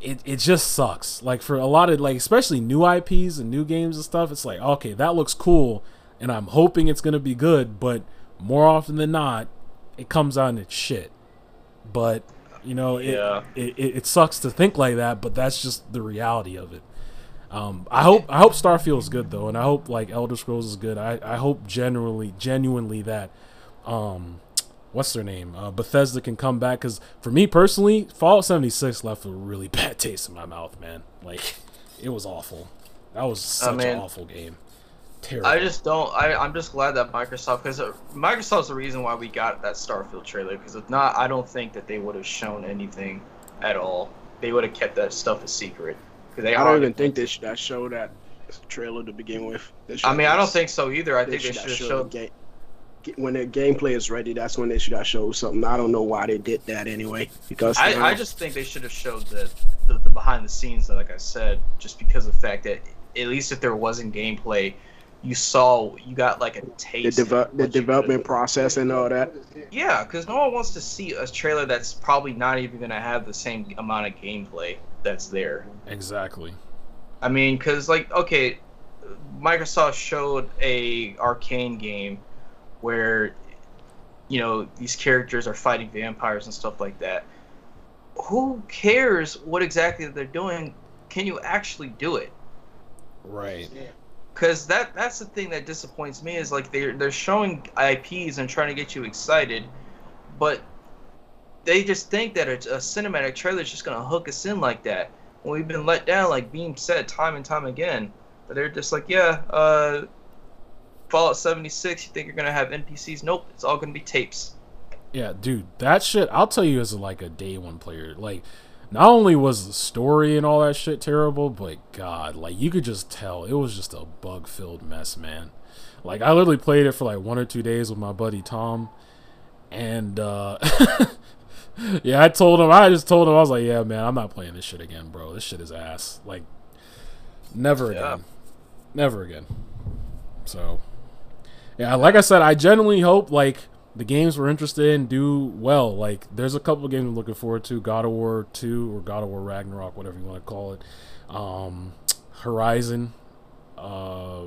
it, it just sucks. Like for a lot of like especially new IPs and new games and stuff, it's like okay, that looks cool, and I'm hoping it's gonna be good, but more often than not, it comes out and it's shit. But You know, it, Yeah. it, it, it sucks to think like that, but that's just the reality of it. Um, I hope I hope Starfield is good though, and I hope like Elder Scrolls is good. I, I hope genuinely genuinely that um, what's their name uh, Bethesda can come back because for me personally, Fallout 76 left a really *laughs* bad taste in my mouth, man. Like it was awful. That was such mean, an awful game. Terrible. I just don't. I, I'm just glad that Microsoft, because uh, Microsoft's the reason why we got that Starfield trailer. Because if not, I don't think that they would have shown anything at all. They would have kept that stuff a secret. Because they I don't even think they should have showed that trailer to begin with. I mean, I don't think so either. I they think they should should have have showed showed. game. When the gameplay is ready, that's when they should have showed something. I don't know why they did that anyway. Because I, I just think they should have showed the, the the behind the scenes, like I said, just because of the fact that at least if there wasn't gameplay, you saw you got like a the, taste. deve- of the development process and all that. Yeah, because no one wants to see a trailer that's probably not even gonna have the same amount of gameplay that's there. exactly. I mean, because like, okay, Microsoft showed a arcane game where, you know, these characters are fighting vampires and stuff like that. Who cares what exactly they're doing? Can you actually do it? Right. Because that that's the thing that disappoints me is like they're they're showing IPs and trying to get you excited, but they just think that a, a cinematic trailer is just gonna hook us in like that. When we've been let down, like Beam said time and time again, that they're just like, yeah, uh, Fallout 76. You think you're gonna have NPCs? Nope, it's all gonna be tapes. Yeah, dude, that shit. I'll tell you as like a day one player, like not only was the story and all that shit terrible, but God, like you could just tell it was just a bug filled mess, man. Like I literally played it for like one or two days with my buddy Tom, and uh *laughs* yeah, I told him, I just told him, I was like, yeah, man, I'm not playing this shit again, bro. This shit is ass. Like, never Yeah. again, never again. So, yeah, like I said, I genuinely hope like the games we're interested in do well. Like, there's a couple of games I'm looking forward to: God of War Two or God of War Ragnarok, whatever you want to call it. Um, Horizon. Uh,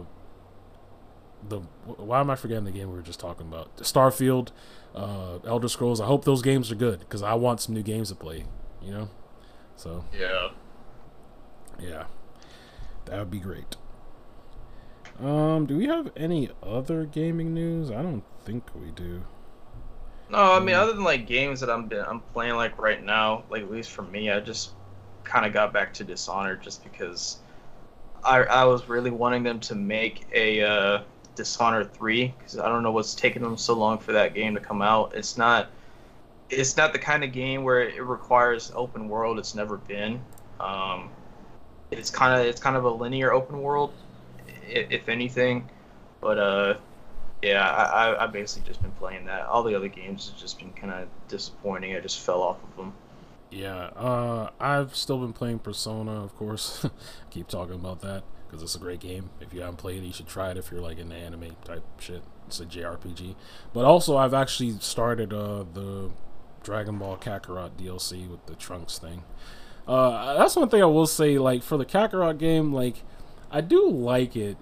the why am I forgetting the game we were just talking about? Starfield, uh, Elder Scrolls. I hope those games are good because I want some new games to play. You know, so Yeah. yeah, that would be great. Um, do we have any other gaming news? I don't think we do. No, I mean other than like games that I'm been, I'm playing like right now, like at least for me, I just kind of got back to Dishonored just because I I was really wanting them to make a uh, Dishonored three because I don't know what's taking them so long for that game to come out. It's not it's not the kind of game where it requires open world. It's never been. Um, it's kind of it's kind of a linear open world, if anything. But uh, yeah, I, I basically just been playing that. All the other games have just been kind of disappointing. I just fell off of them. Yeah, uh, I've still been playing Persona, of course. *laughs* Keep talking about that because it's a great game. If you haven't played it, you should try it. If you're like into anime type shit, it's a JRPG. But also, I've actually started uh, the Dragon Ball Kakarot DLC with the Trunks thing. Uh, that's one thing I will say. Like for the Kakarot game, like I do like it.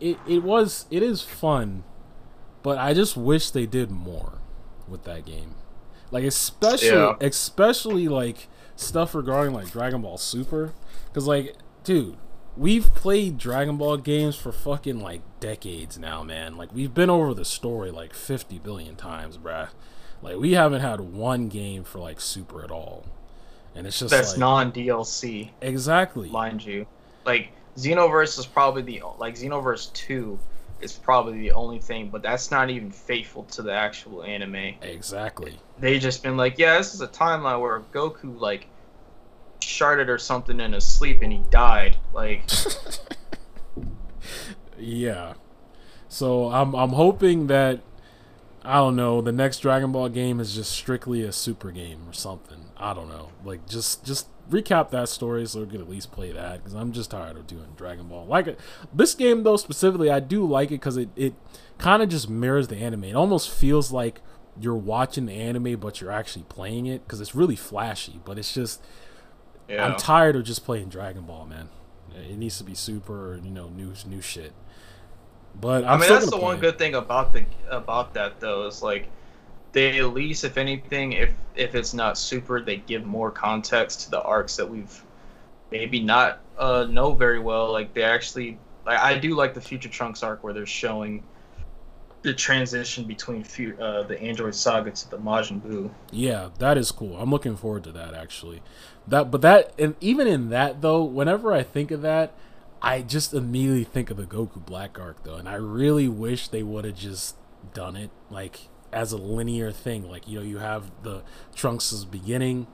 It it was it is fun, but I just wish they did more with that game. Like especially Yeah. especially like stuff regarding like Dragon Ball Super, because like dude, we've played Dragon Ball games for fucking like decades now, man. Like we've been over the story like fifty billion times, bruh. Like we haven't had one game for like Super at all, and it's just That's like, non DLC, exactly. mind you. Like Xenoverse is probably the like Xenoverse two is probably the only thing, but that's not even faithful to the actual anime. Exactly. They just been like, yeah, this is a timeline where Goku like sharded or something in his sleep and he died. Like, *laughs* Yeah. So I'm I'm hoping that I don't know the next Dragon Ball game is just strictly a super game or something. I don't know. Like just just recap that story so we could at least play that because I'm just tired of doing Dragon Ball. Like it, this game though specifically, I do like it because it it kind of just mirrors the anime. It almost feels like you're watching the anime but you're actually playing it because it's really flashy. But it's just yeah. I'm tired of just playing Dragon Ball, man. It needs to be super, or, you know, new new shit. But I'm I mean, that's the one it. good thing about the about that though is like they at least, if anything, if if it's not super, they give more context to the arcs that we've maybe not uh, know very well. Like they actually, like I do like the Future Trunks arc where they're showing the transition between uh, the Android Saga to the Majin Buu. Yeah, that is cool. I'm looking forward to that actually. That but that and even in that though, whenever I think of that, I just immediately think of the Goku Black arc though, and I really wish they would have just done it like as a linear thing. Like you know, you have the Trunks' beginning,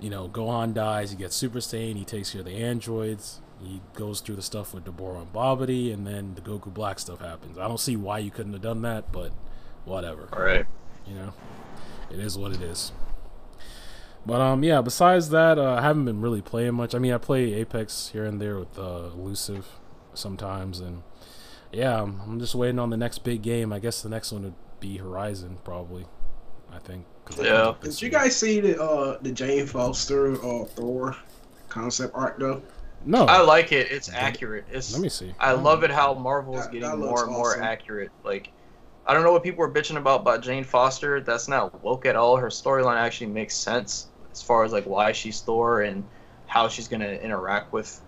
you know, Gohan dies, he gets Super Saiyan, he takes care of the androids, he goes through the stuff with Dabura and Babidi, and then the Goku Black stuff happens. I don't see why you couldn't have done that, but whatever. All right. You know, it is what it is. But um, yeah. Besides that, uh, I haven't been really playing much. I mean, I play Apex here and there with uh, Illusive sometimes, and yeah, I'm, I'm just waiting on the next big game. I guess the next one would be Horizon, probably. I think. Yeah. comes Did you guys see the uh the Jane Foster uh Thor concept art though? No. I like it. It's accurate. It's. Let me see. I love it how Marvel is getting that more and more awesome. accurate. Like, I don't know what people were bitching about about Jane Foster. That's not woke at all. Her storyline actually makes sense as far as like why she's Thor and how she's gonna interact with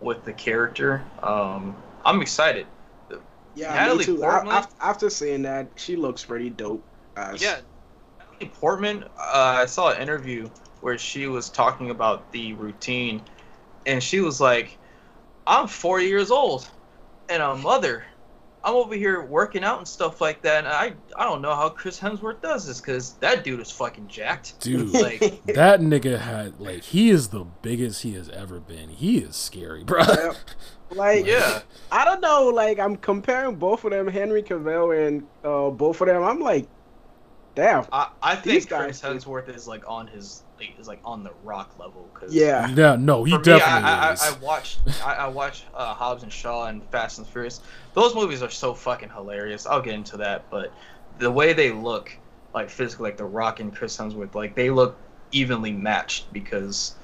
with the character. Um, I'm excited. Yeah, Natalie me too. Portman? I, after, after seeing that, she looks pretty dope. As, Yeah, Natalie Portman. Uh, I saw an interview where she was talking about the routine, and she was like, "I'm 40 years old, and a mother. I'm over here working out and stuff like that, and I I don't know how Chris Hemsworth does this because that dude is fucking jacked. Dude, *laughs* Like, *laughs* that nigga had like he is the biggest he has ever been. He is scary, bro. Yeah. *laughs* Like, yeah, I don't know. Like, I'm comparing both of them, Henry Cavill and uh, both of them. I'm like, damn. I I These think Chris guys- Hemsworth is like on his like, is like on the Rock level because Yeah. Yeah, no, he For me, definitely I, I, is. I, I watched I, I watched uh, Hobbs and Shaw and Fast and Furious. Those movies are so fucking hilarious. I'll get into that, but the way they look, like physically, like The Rock and Chris Hemsworth, like they look evenly matched because,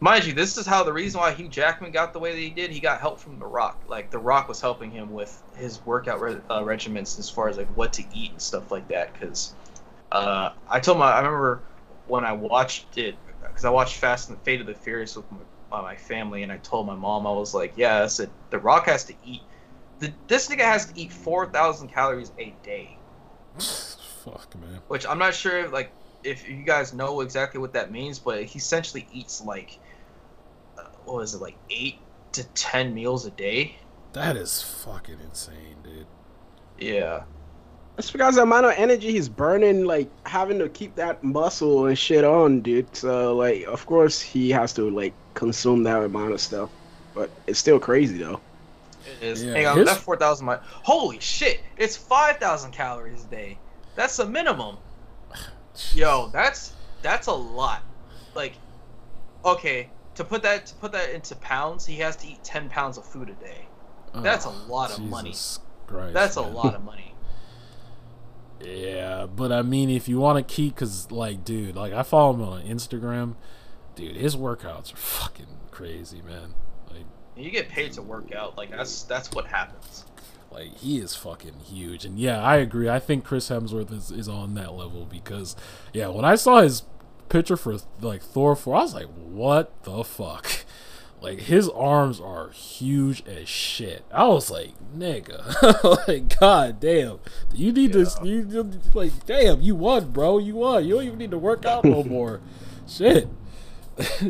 mind you, this is how the reason why Hugh Jackman got the way that he did. He got help from The Rock. Like The Rock was helping him with his workout re- uh, regimens as far as like what to eat and stuff like that. Because uh, I told my I remember when I watched it because I watched Fast and the Fate of the Furious with my, uh, my family, and I told my mom I was like, "Yeah, I said The Rock has to eat. The, this nigga has to eat four thousand calories a day." *laughs* Fuck, man. Which I'm not sure, like, if you guys know exactly what that means, but he essentially eats like, uh, what was it, like eight to ten meals a day? That is fucking insane, dude. Yeah. It's because the amount of energy he's burning, like having to keep that muscle and shit on, dude. So, like, of course he has to like consume that amount of stuff. But it's still crazy though. It is. Yeah, Hang on, um, his- that four thousand. My holy shit! It's five thousand calories a day. That's a minimum. *sighs* Yo, that's that's a lot. Like, okay, to put that to put that into pounds, he has to eat ten pounds of food a day. Oh, that's a lot of money. Oh, Christ, That's a lot of money. Yeah, but I mean, if you want to keep, cause like, dude, like I follow him on Instagram, dude, his workouts are fucking crazy, man. Like, You get paid to work out. Like that's that's what happens. like he is fucking huge, and yeah, I agree. I think Chris Hemsworth is is on that level because, yeah, when I saw his picture for like Thor four, I was like, what the fuck. Like his arms are huge as shit. I was like, nigga, *laughs* like god damn. You need to you, you like damn. You won, bro. You won. You don't even need to work out no *laughs* more. shit.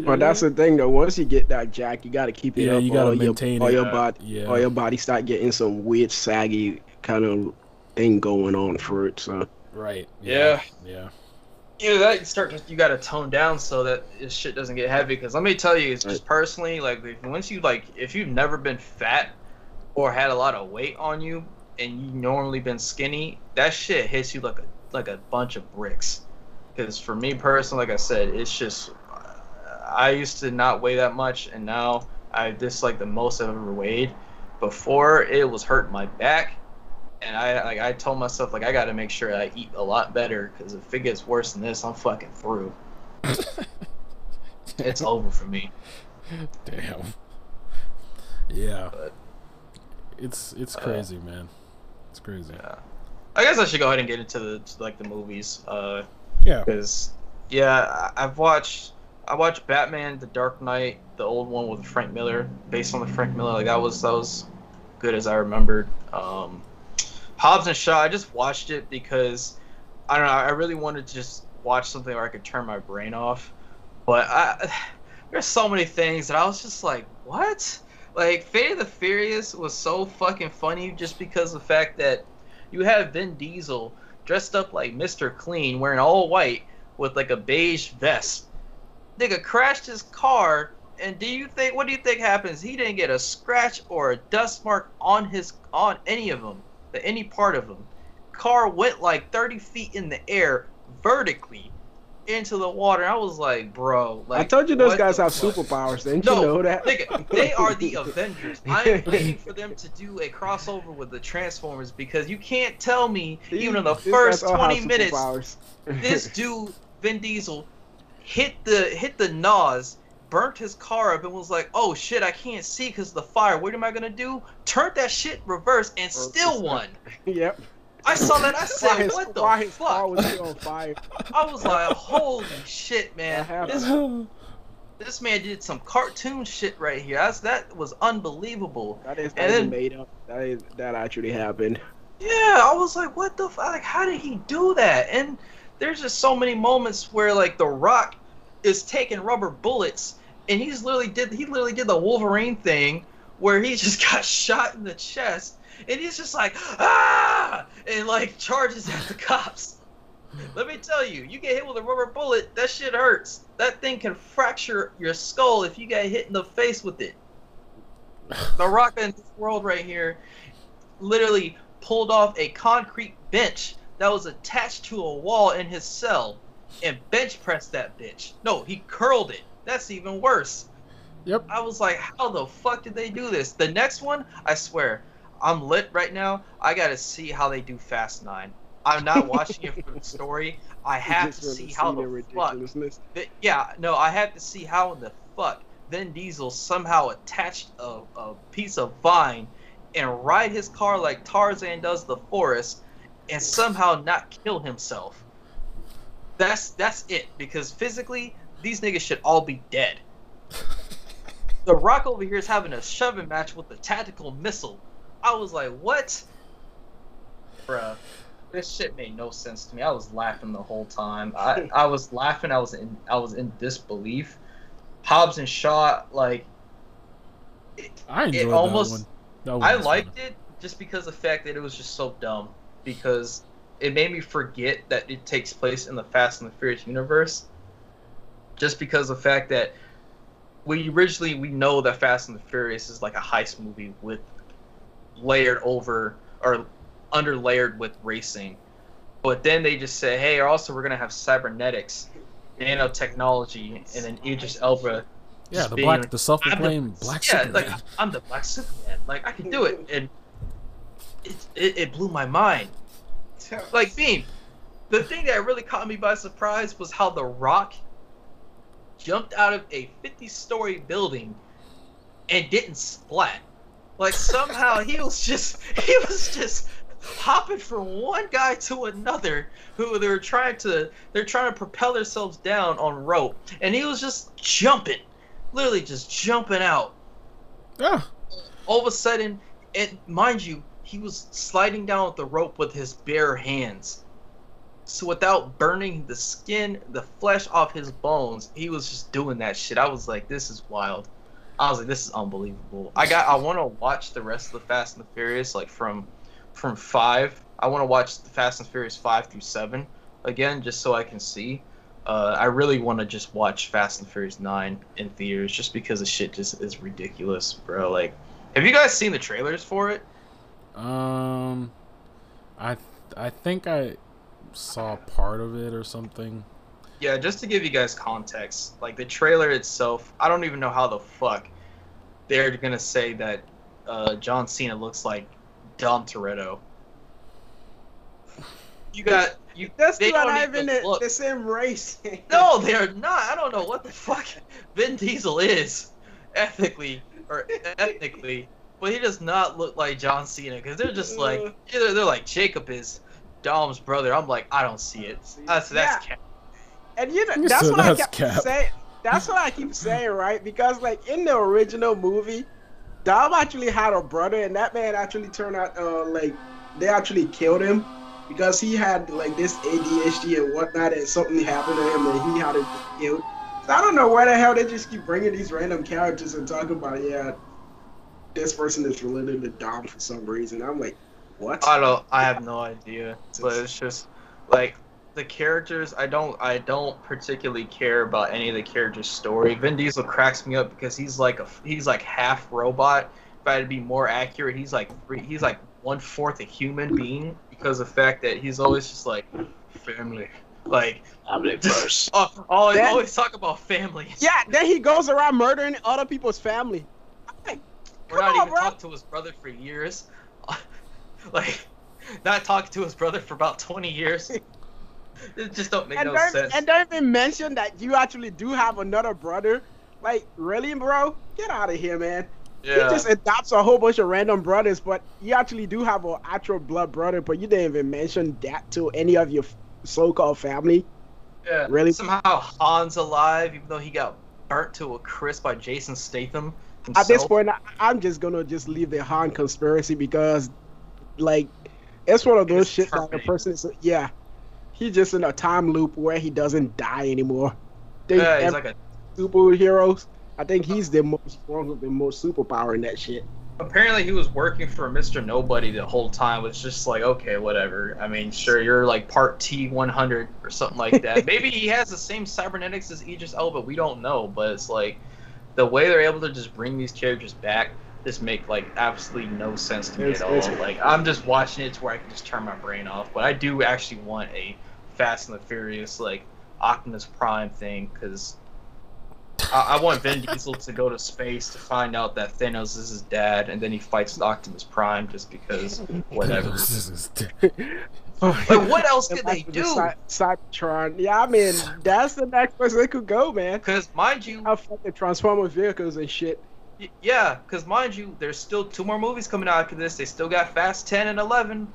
But that's the thing though. Once you get that jack, you gotta keep it Yeah, up. you gotta or maintain your, Or it. your body, Yeah. or your body start getting some weird saggy kind of thing going on for it. So right. Yeah. Yeah. Either that, you start to, you got to tone down so that this shit doesn't get heavy. Because let me tell you, it's just personally like if, once you like if you've never been fat or had a lot of weight on you and you normally been skinny, that shit hits you like a like a bunch of bricks. Because for me personally, like I said, it's just I used to not weigh that much, and now I this like the most I've ever weighed. Before it was hurting my back, and I like I told myself like I got to make sure I eat a lot better because if it gets worse than this, I'm fucking through. *laughs* it's over for me. Damn. Yeah. But- It's it's Uh, crazy, man. It's crazy. Yeah. I guess I should go ahead and get into the to, like the movies. Uh, Yeah. because yeah, I've watched I watched Batman: The Dark Knight, the old one with Frank Miller, based on the Frank Miller. Like that was that was good as I remembered. Um, Hobbs and Shaw, I just watched it because I don't know. I really wanted to just watch something where I could turn my brain off. But I, *sighs* there's so many things that I was just like, what? Like Fate of the Furious was so fucking funny just because of the fact that you have Vin Diesel dressed up like Mr. Clean, wearing all white with like a beige vest. Nigga crashed his car, and do you think what do you think happens? He didn't get a scratch or a dust mark on his on any of them, any part of him. Car went like 30 feet in the air vertically into the water. I was like, bro, like I told you those guys have fuck? superpowers. Didn't No, you know that? Nigga, they are the *laughs* Avengers. I'm waiting for them to do a crossover with the Transformers because you can't tell me, even in the first guys all have 20 minutes, this *laughs* dude, Vin Diesel, hit the hit the NOS, burnt his car up, and was like, "Oh shit, I can't see because of the fire. What am I gonna do?" Turned that shit reverse and still won. *laughs* yep. I saw that. I *laughs* said, his, "What the why his car fuck?" was still on fire? *laughs* I was like, "Holy shit, man! This this man did some cartoon shit right here. That's that was unbelievable." That is then- made up. That is that actually happened. Yeah, I was like, what the fuck? Like, how did he do that? And there's just so many moments where like The Rock is taking rubber bullets, and he's literally did he literally did the Wolverine thing where he just *laughs* got shot in the chest, and he's just like ah, and like charges at the cops. Let me tell you, you get hit with a rubber bullet, that shit hurts. That thing can fracture your skull if you get hit in the face with it. The Rock in this world right here literally pulled off a concrete bench that was attached to a wall in his cell and bench pressed that bitch. No, he curled it. That's even worse. Yep. I was like, how the fuck did they do this? The next one, I swear, I'm lit right now. I gotta see how they do Fast Nine. I'm not watching it for the *laughs* story. I have to see how the the fuck ridiculousness. Th- yeah, no, I have to see how in the fuck Vin Diesel somehow attached a, a piece of vine and ride his car like Tarzan does the forest and somehow not kill himself. That's that's it because physically these niggas should all be dead. *laughs* The Rock over here is having a shoving match with the tactical missile. I was like, what? Bruh, this shit made no sense to me. I was laughing the whole time. I, I was laughing. I was in I was in disbelief. Hobbs and Shaw, like I enjoyed it almost. that one. That one I liked fun. it just because of the fact that it was just so dumb. Because it made me forget that it takes place in the Fast and the Furious universe. Just because of the fact that we originally we know that Fast and the Furious is like a heist movie with layered over or under layered with racing. But then they just say, hey, also we're gonna have cybernetics, nanotechnology, and then Idris Elba Yeah, just the being- black, the self-proclaimed black yeah, Superman. like I'm the black Superman. Like I can do it, and it, it it blew my mind. Like Beam, the thing that really caught me by surprise was how The Rock jumped out of a 50-story building and didn't splat. Like somehow he was just he was just hopping from one guy to another who they were trying to they're trying to propel themselves down on rope. And he was just jumping literally just jumping out. Yeah, all of a sudden and mind you he was sliding down with the rope with his bare hands so without burning the skin the flesh off his bones he was just doing that shit. I was like this is wild. I was like this is unbelievable. I got i want to watch the rest of the fast and the furious like from from five. I want to watch the fast and the furious five through seven again just so i can see. Uh, I really want to just watch Fast and the Furious 9 in theaters just because the shit just is ridiculous, bro. Like, have you guys seen the trailers for it? um, I I think I saw part of it or something. Yeah, just to give you guys context, like the trailer itself, I don't even know how the fuck they're gonna say that uh, John Cena looks like Dom Toretto. You got you. That's they not don't even even the, look. the same race. No, they're not. I don't know what the fuck Vin Diesel is, ethically or ethnically, but he does not look like John Cena because they're just like either they're like Jakob is, Dom's brother. I'm like, I don't see it. That's that's Yeah. cap. And you know, that's said what I that's kept cap. saying. That's what I keep saying, right? Because like in the original movie, Dom actually had a brother, and that man actually turned out uh, like they actually killed him because he had like this ADHD and whatnot, and something happened to him, and he had to be killed. So I don't know why the hell they just keep bringing these random characters and talking about yeah, this person is related to Dom for some reason. I'm like, what? I don't. I have no idea. But it's just like the characters. I don't. I don't particularly care about any of the characters' story. Vin Diesel cracks me up because he's like a. He's like half robot. If I had to be more accurate, he's like three, he's like one fourth a human being because of the fact that he's always just like family. Like Family *laughs* first. oh, oh always Then- always talk about family. Yeah, then he goes around murdering other people's family. Like, We're not on, even bro. talking to his brother for years. *laughs* *laughs* like, not talking to his brother for about 20 years. *laughs* it just don't make and no don't, sense. and don't even mention that you actually do have another brother. Like, really, bro? Get out of here, man. yeah. He just adopts a whole bunch of random brothers, but you actually do have an actual blood brother, but you didn't even mention that to any of your so-called family. yeah. really? Somehow Han's alive, even though he got burnt to a crisp by Jason Statham. At this point, I, I'm just gonna just leave the Han conspiracy because, like, it's one of those shit that a person is, yeah, he's just in a time loop where he doesn't die anymore. They, yeah, he's like a. superheroes. I think he's the uh-huh. most strong with the most superpower in that shit. Apparently, he was working for Mr. Nobody the whole time. It's just like, okay, whatever. I mean, sure, you're like part T100 or something like that. *laughs* Maybe he has the same cybernetics as Idris Elba. We don't know, but it's like the way they're able to just bring these characters back just make like absolutely no sense to me It's- at all. it's- Like I'm just watching it to where I can just turn my brain off. But I do actually want a Fast and the Furious like Optimus Prime thing because I, I want Vin *laughs* Diesel to go to space to find out that Thanos is his dad, and then he fights Optimus Prime just because *laughs* whatever. This is- like *laughs* what else could they do? Cy- Cybertron. Yeah, I mean, that's the next place they could go, man. Because mind you, Have fucking Transformer vehicles and shit. Y- yeah, because mind you, there's still two more movies coming out after this. They still got Fast 10 and 11.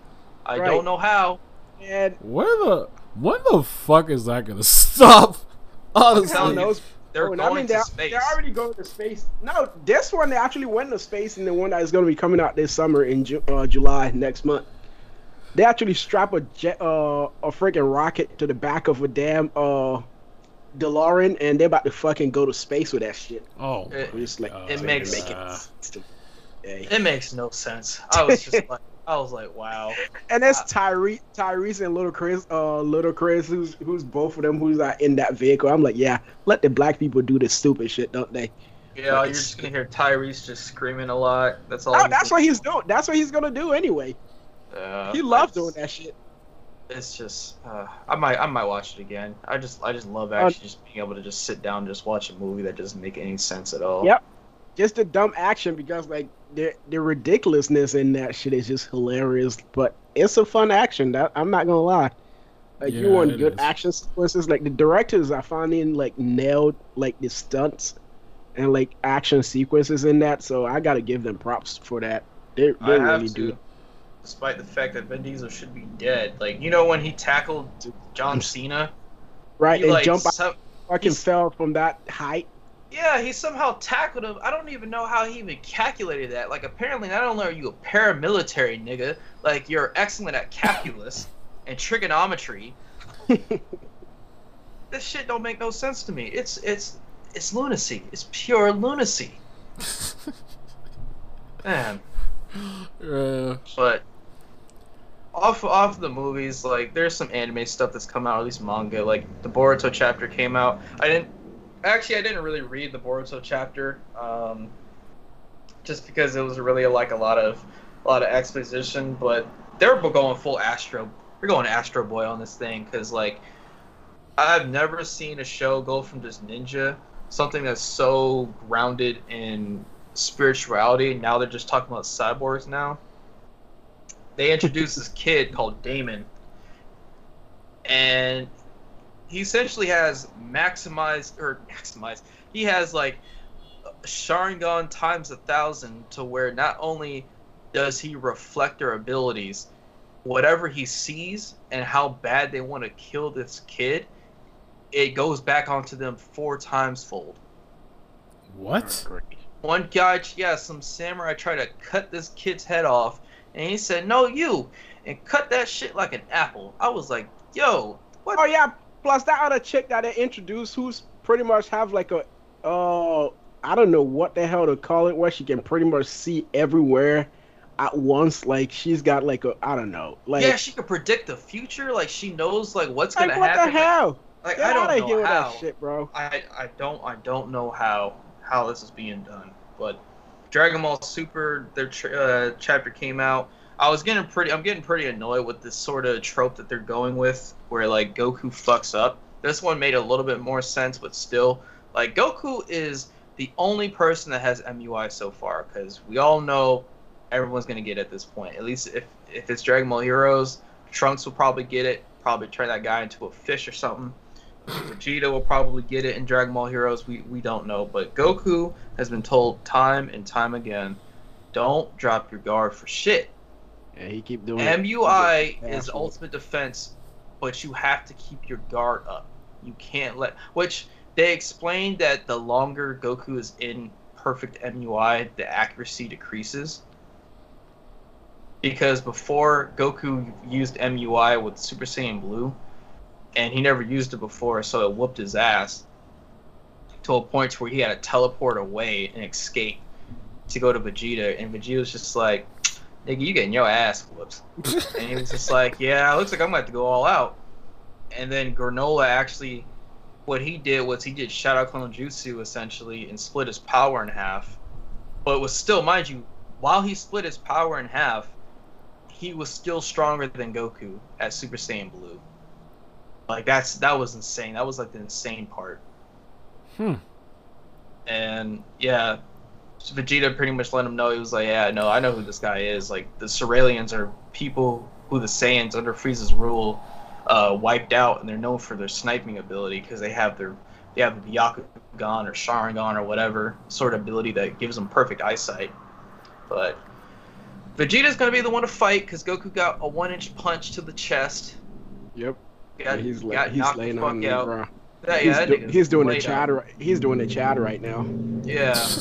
I Right. don't know how. And Where the when the fuck is that gonna *laughs* stop? Honestly, hell knows. They're Oh, going I mean, to they're, space. they're already going to space. No, this one they actually went to space, and the one that is going to be coming out this summer in Ju- uh, July next month. They actually strap a jet, uh, a freaking rocket to the back of a damn uh, DeLorean, and they're about to fucking go to space with that shit. oh, It- just like, Uh, it makes- make it. uh, Hey. It makes no sense. I was just *laughs* like, I was like, wow. And that's Uh, Tyrese, Tyrese and Ludacris, uh, Ludacris, who's who's both of them who's like in that vehicle. I'm like, yeah, let the black people do this stupid shit, don't they? Yeah, you're just gonna hear Tyrese just screaming a lot. That's all. Oh, that's what he's doing. That's what he's gonna do anyway. Yeah, He loves doing that shit. It's just, uh, I might, I might watch it again. I just, I just love Uh, actually just being able to just sit down and just watch a movie that doesn't make any sense at all. Yep. Just the dumb action because like the the ridiculousness in that shit is just hilarious. But it's a fun action. That I'm not gonna lie. Like you want good is. action sequences. Like the directors are finding like nailed like the stunts and like action sequences in that. So I gotta give them props for that. They, they have really to, do. Despite the fact that Vin Diesel should be dead. Like, you know, when he tackled John Cena, Right, he and like, jump some- fucking fell from that height. yeah, he somehow tackled him. I don't even know how he even calculated that. Like, apparently, not only are you a paramilitary nigga, like you're excellent at calculus and trigonometry. *laughs* this shit don't make no sense to me. It's it's it's lunacy. It's pure lunacy. *laughs* Man, uh, but off off the movies, like there's some anime stuff that's come out, at least manga. Like the Boruto chapter came out. I didn't actually I didn't really read the Boruto chapter, um, just because it was really like a lot of a lot of exposition. But they're going full Astro. We're going Astro Boy on this thing because like I've never seen a show go from just ninja, something that's so grounded in spirituality. Now they're just talking about cyborgs now. They introduced this kid called Daemon, and he essentially has maximized or maximized. He has like Sharingan times a thousand to where not only does he reflect their abilities, whatever he sees and how bad they want to kill this kid, it goes back onto them four times fold. What? One guy, yeah, some samurai tried to cut this kid's head off, and he said, "No, you," and cut that shit like an apple. I was like, "Yo, what?" Oh yeah. Plus that other chick that they introduced, who's pretty much have like a, uh, I don't know what the hell to call it, where she can pretty much see everywhere at once. Like she's got like a, I don't know, like yeah, she can predict the future. Like she knows like what's like gonna what happen. the hell? Like Get I don't know here with how. that shit, bro. I I don't I don't know how how this is being done, but Dragon Ball Super their uh, chapter came out. I was getting pretty I'm getting pretty annoyed with this sort of trope that they're going with, where like Goku fucks up. This one made a little bit more sense, but still, like Goku is the only person that has MUI so far, because we all know everyone's gonna get it at this point. At least if if it's Dragon Ball Heroes, Trunks will probably get it. Probably turn that guy into a fish or something. Vegeta will probably get it in Dragon Ball Heroes. We we don't know, but Goku has been told time and time again, don't drop your guard for shit. Yeah, he keep doing it. MUI Yeah, is ultimate defense, but you have to keep your guard up. You can't let which they explained that the longer Goku is in perfect MUI, the accuracy decreases. Because before Goku used MUI with Super Saiyan Blue, and he never used it before, so it whooped his ass to a point where he had to teleport away and escape to go to Vegeta, and Vegeta was just like, "Nigga, you getting your ass whooped." *laughs* and he was just like, "Yeah, it looks like I'm gonna have to go all out." And then Granolah actually, what he did was he did Shadow Clone Jutsu essentially and split his power in half. But it was still, mind you, while he split his power in half, he was still stronger than Goku at Super Saiyan Blue. Like that's that was insane. That was like the insane part. Hmm. And yeah, Vegeta pretty much let him know he was like, yeah, no, I know who this guy is. Like the Cerealians are people who the Saiyans under Frieza's rule uh, wiped out, and they're known for their sniping ability because they have their they have the Byakugan or Sharingan or whatever sort of ability that gives them perfect eyesight. But Vegeta's gonna be the one to fight because Goku got a one inch punch to the chest. Yep. Got, Yeah, he's la- got he's laying the on me, out. bro. Yeah, he's, that do- he's doing the laid chat. out. Right, he's doing the chat right now. Yeah. *laughs*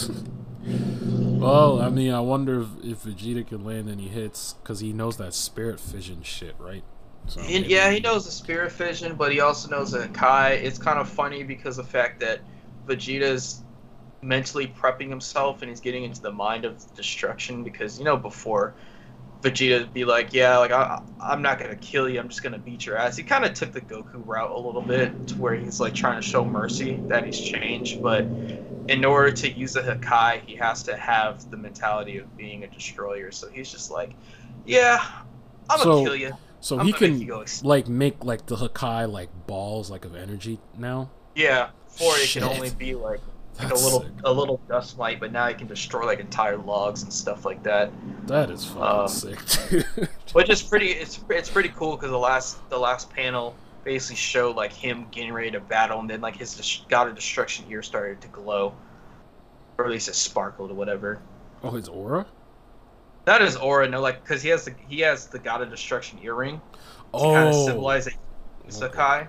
Well, I mean, I wonder if, if Vegeta can land any hits because he knows that spirit fission shit, right? So He, maybe- yeah, he knows the spirit fission, but he also knows that Kai. It's kind of funny because the fact that Vegeta's mentally prepping himself and he's getting into the mind of destruction because you know before Vegeta be like, yeah, like I, I'm not gonna kill you, I'm just gonna beat your ass. He kind of took the Goku route a little bit to where he's like trying to show mercy that he's changed, but in order to use the Hakai, he has to have the mentality of being a destroyer. So he's just like, yeah, I'm gonna kill you. So I'm he can you go like make like the Hakai like balls like of energy now. Yeah, before it can only be like like a little sick. a little dust mite, but now you can destroy like entire logs and stuff like that. That is fucking Um, sick. dude. *laughs* Which is pretty it's it's pretty cool because the last the last panel basically showed like him getting ready to battle, and then like his god of destruction ear started to glow, or at least it sparkled or whatever. oh, his aura. That is aura, no, like because he has the he has the god of destruction earring to Oh, kind of symbolize that he's Okay. Sakai.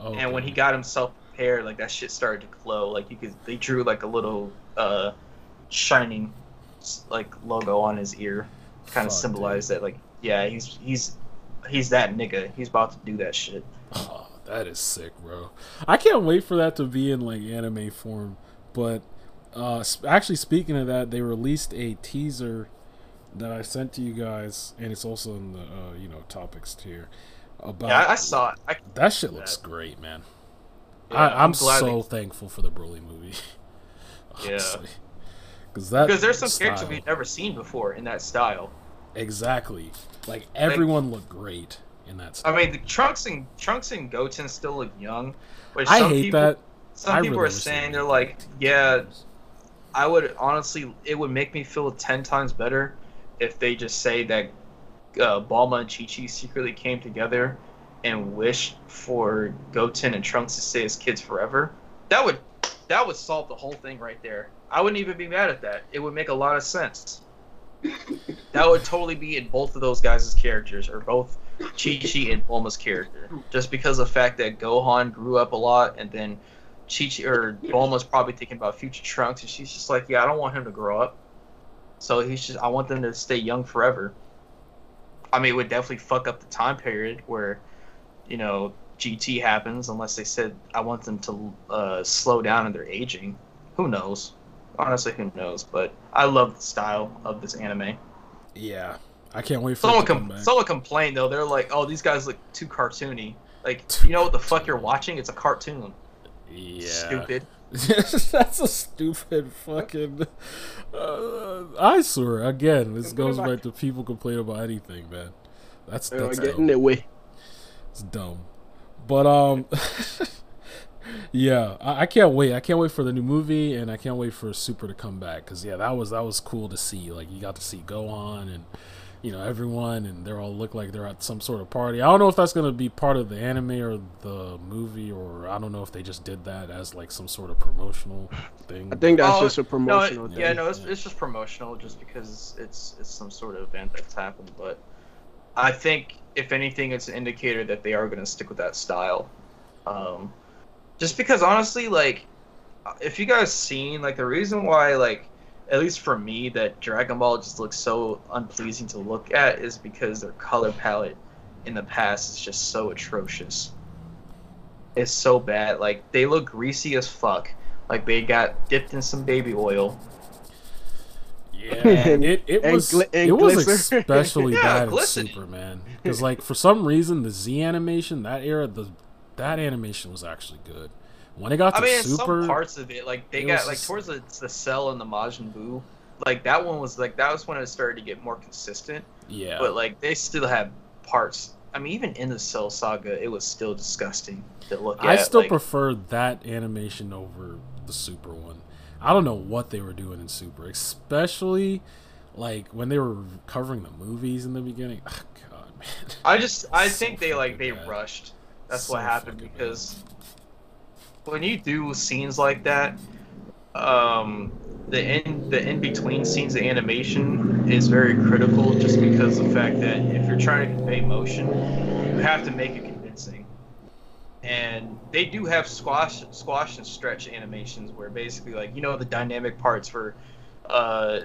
oh, and when he got himself prepared, like that shit started to glow. Like you could, they drew like a little uh, shining like logo on his ear, kind of symbolized that like yeah, he's he's he's that nigga. He's about to do that shit. Oh, that is sick, bro. I can't wait for that to be in like anime form. But uh, actually, speaking of that, they released a teaser that I sent to you guys, and it's also in the uh, you know topics tier. About Yeah, I, I saw it. I, that shit looks that. great, man. Yeah, I, I'm, glad so they- thankful for the Broly movie. *laughs* Yeah. Cause that because there's some characters we've never seen before in that style. exactly like everyone looked great in that. Style. I mean, the Trunks and Trunks and Goten still look young. Which I hate people, that. Some I people really are saying they're like, yeah, I would honestly, it would make me feel ten times better if they just say that uh, Bulma and Chi Chi secretly came together and wish for Goten and Trunks to stay as kids forever. That would that would solve the whole thing right there. I wouldn't even be mad at that. It would make a lot of sense *laughs* that would totally be in both of those guys' characters, or both Chi Chi and Bulma's character. Just because of the fact that Gohan grew up a lot, and then Chi Chi or Bulma's probably thinking about future Trunks, and she's just like, yeah, I don't want him to grow up. So he's just, I want them to stay young forever. I mean, it would definitely fuck up the time period where, you know, GT happens unless they said I want them to uh, slow down in their aging. Who knows? Honestly, who knows? But I love the style of this anime. Yeah, I can't wait for Someone it to come com- back. someone complained though. They're like, "Oh, these guys look too cartoony." Like, *laughs* you know what the fuck you're watching? It's a cartoon. yeah, Stupid. *laughs* That's a stupid fucking. Uh, I swear again, this goes back to people complain about anything, man. That's that's get dumb. in their way. It's dumb. But um, *laughs* yeah, I, I can't wait. I can't wait for the new movie, and I can't wait for Super to come back. Cause yeah, that was that was cool to see. Like you got to see Gohan and you know everyone, and they're all look like they're at some sort of party. I don't know if that's gonna be part of the anime or the movie, or I don't know if they just did that as like some sort of promotional thing. I think that's Oh, just a No, promotional it- thing. yeah, no, it's, it's just promotional, just because it's it's some sort of event that's happened. But I think if anything, it's an indicator that they are going to stick with that style. Um, just because honestly, like, if you guys seen like the reason why like at least for me that Dragon Ball just looks so unpleasing to look at is because their color palette in the past is just so atrocious. It's so bad. Like they look greasy as fuck. Like they got dipped in some baby oil. Yeah, And- it it and was gli- and it was glisten. especially *laughs* Yeah, bad in glisten. Super Man because like for some reason the Z animation that era the that animation was actually good. When it got to I mean, Super, some parts of it, like they it got like just- towards the, the Cell and the Majin Buu, like that one was like that was when it started to get more consistent. yeah, But like they still had parts. I mean, even in the Cell saga, it was still disgusting to look at. I still like, prefer that animation over the Super one. I don't know what they were doing in Super, especially like when they were covering the movies in the beginning. Oh, God, *laughs* man. I just I So think they like they bad. rushed. That's So what happened fucking bad. because when you do scenes like that, um, the in the in between scenes of animation is very critical, just because of the fact that if you're trying to convey motion, you have to make it convincing. And they do have squash squash and stretch animations where basically like you know the dynamic parts for uh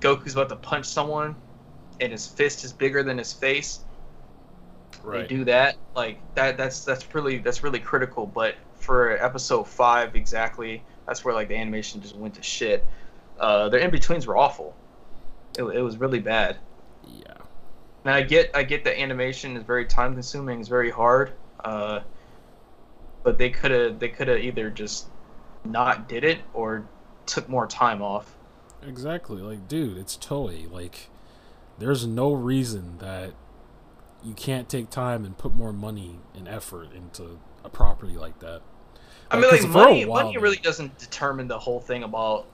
Goku's about to punch someone and his fist is bigger than his face. Right. they do that like that that's that's really that's really critical but for episode five exactly that's where like the animation just went to shit. Uh their in-betweens were awful. It, it was really bad. Yeah, and i get i get that animation is very time consuming it's very hard. Uh but they could have they could have either just not did it or took more time off exactly. Like, dude, it's Toei. Like, there's no reason that you can't take time and put more money and effort into a property like that. I mean, Like, like 'cause for a money, while, money really doesn't determine the whole thing about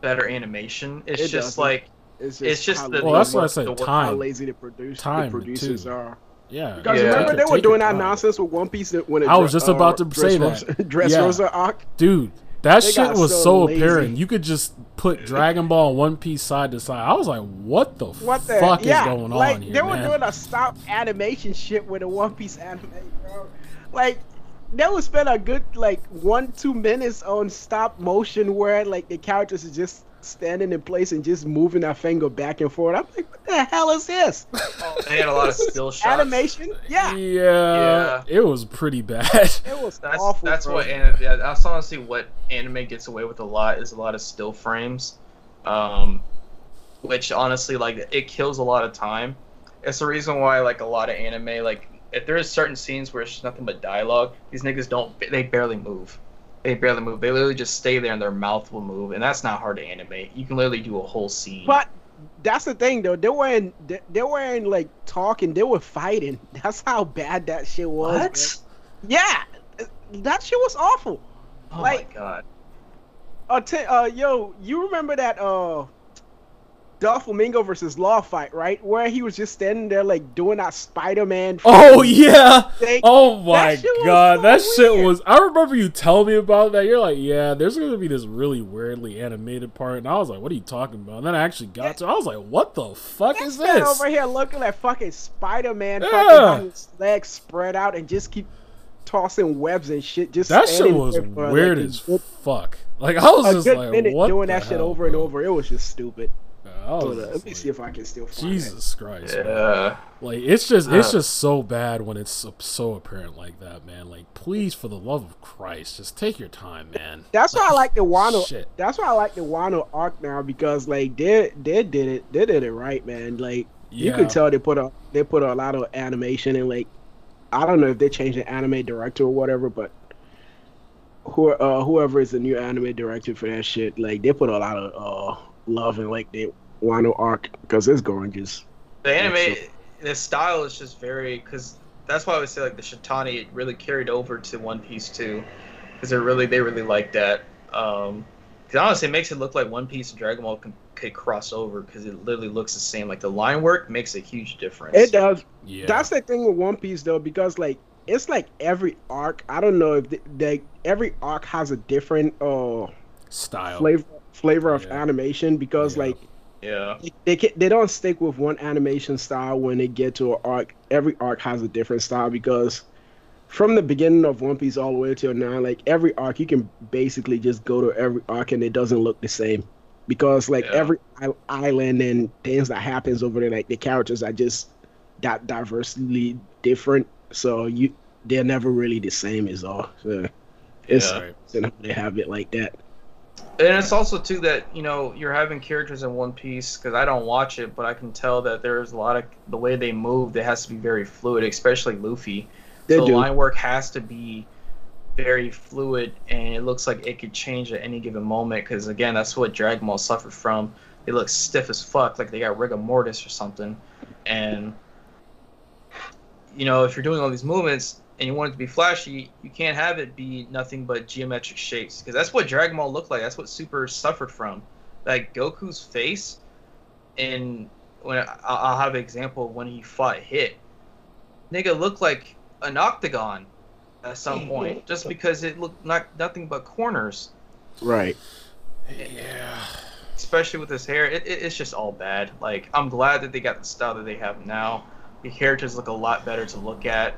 better animation. It's It just doesn't. like It's just, It's just how the- Well, that's what I work- said. the work- how Time, lazy the produce Time, the producers too. are. Yeah. You guys Yeah. remember they were doing your that time. nonsense with One Piece that- when it I was dre- just about to uh, say Dress that. Rosa, *laughs* Dress Yeah. Rosa arc. dude. That They shit was so so, apparent. You could just put Dragon Ball and One Piece side to side. I was like, "What the What the fuck yeah, is going like, on here, They were man?" doing a stop animation shit with a One Piece anime, bro. Like they would spend a good like one two minutes on stop motion where like the characters are just standing in place and just moving their finger back and forth. I'm like, what the hell is this? *laughs* they had a lot of still shots. Animation? Yeah, yeah, Yeah. it was pretty bad. *laughs* it was That's awful. that's bro. what an- yeah, that's honestly what anime gets away with a lot is a lot of still frames, um, which honestly like it kills a lot of time. It's the reason why like a lot of anime like if there is certain scenes where it's just nothing but dialogue, these niggas don't they barely move. They barely move. They literally just stay there and their mouth will move, and that's not hard to animate. You can literally do a whole scene. But that's the thing though. They weren't they, weren't like talking. They were fighting. *laughs* That's how bad that shit was. man. what? Yeah, that shit was awful. Oh Like- my god. Uh, t- uh, yo, you remember that? Uh, Doflamingo versus Law fight, right? Where he was just standing there like doing that Spider-Man. Oh *laughs* yeah. thing. Oh my shit was god, so that shit was. I remember you telling me about that. You're like, yeah, there's gonna be this really weirdly animated part, and I was like, what are you talking about? And then I actually got to. I was like, what the fuck is This man over here looking like fucking Spider-Man, Yeah. fucking legs spread out and just keep tossing webs and shit. Just That shit was like, weird a as fuck. Like I was a just good like, minute what doing that shit hell, over and over. It was just stupid. I was Hold up, let me like, see if I can still find it. Jesus Christ, man. Yeah. Like it's just it's just so bad when it's so, so apparent like that, man. Like please, for the love of Christ, just take your time, man. That's why I like the Wano. Shit. That's why I like the Wano arc now because like they they did it they did it right, man. Like you Yeah. could tell they put a they put a lot of animation and like I don't know if they changed the anime director or whatever, but who uh, whoever is the new anime director for that shit, like they put a lot of uh love and like the Wano arc because it's gorgeous. The anime, the style is just very because that's why I would say like the Shitani really carried over to One Piece too, because they really they really like that. Um, because honestly, it makes it look like One Piece and Dragon Ball can, could cross over because it literally looks the same. Like the line work makes a huge difference. It does. Yeah, That's the thing with One Piece though, because like it's like every arc. I don't know if they, they every arc has a different uh style. flavor flavor of Yeah. animation because Yeah. like Yeah. they they, can, they don't stick with one animation style when they get to an arc. Every arc has a different style because from the beginning of One Piece all the way till now, like every arc, you can basically just go to every arc and it doesn't look the same because like Yeah. every island and things that happens over there, like the characters are just that diversely different. So you they're never really the same as all. So it's Yeah. Right. interesting how they have it like that. And it's also too that you know you're having characters in One Piece because I don't watch it, but I can tell that there's a lot of the way they move. It has to be very fluid, especially Luffy. They so do. line work has to be very fluid, and it looks like it could change at any given moment. Because again, that's what Dragon Ball suffered from. They look stiff as fuck, like they got rigor mortis or something. And you know, if you're doing all these movements and you want it to be flashy, you can't have it be nothing but geometric shapes because that's what Dragon Ball looked like. That's what Super suffered from. Like Goku's face, and when I- I'll have an example of when he fought Hit, nigga looked like an octagon at some *laughs* point, just because it looked not nothing but corners. Right. Yeah. Especially with his hair, it, it, it's just all bad. Like I'm glad that they got the style that they have now. The characters look a lot better to look at.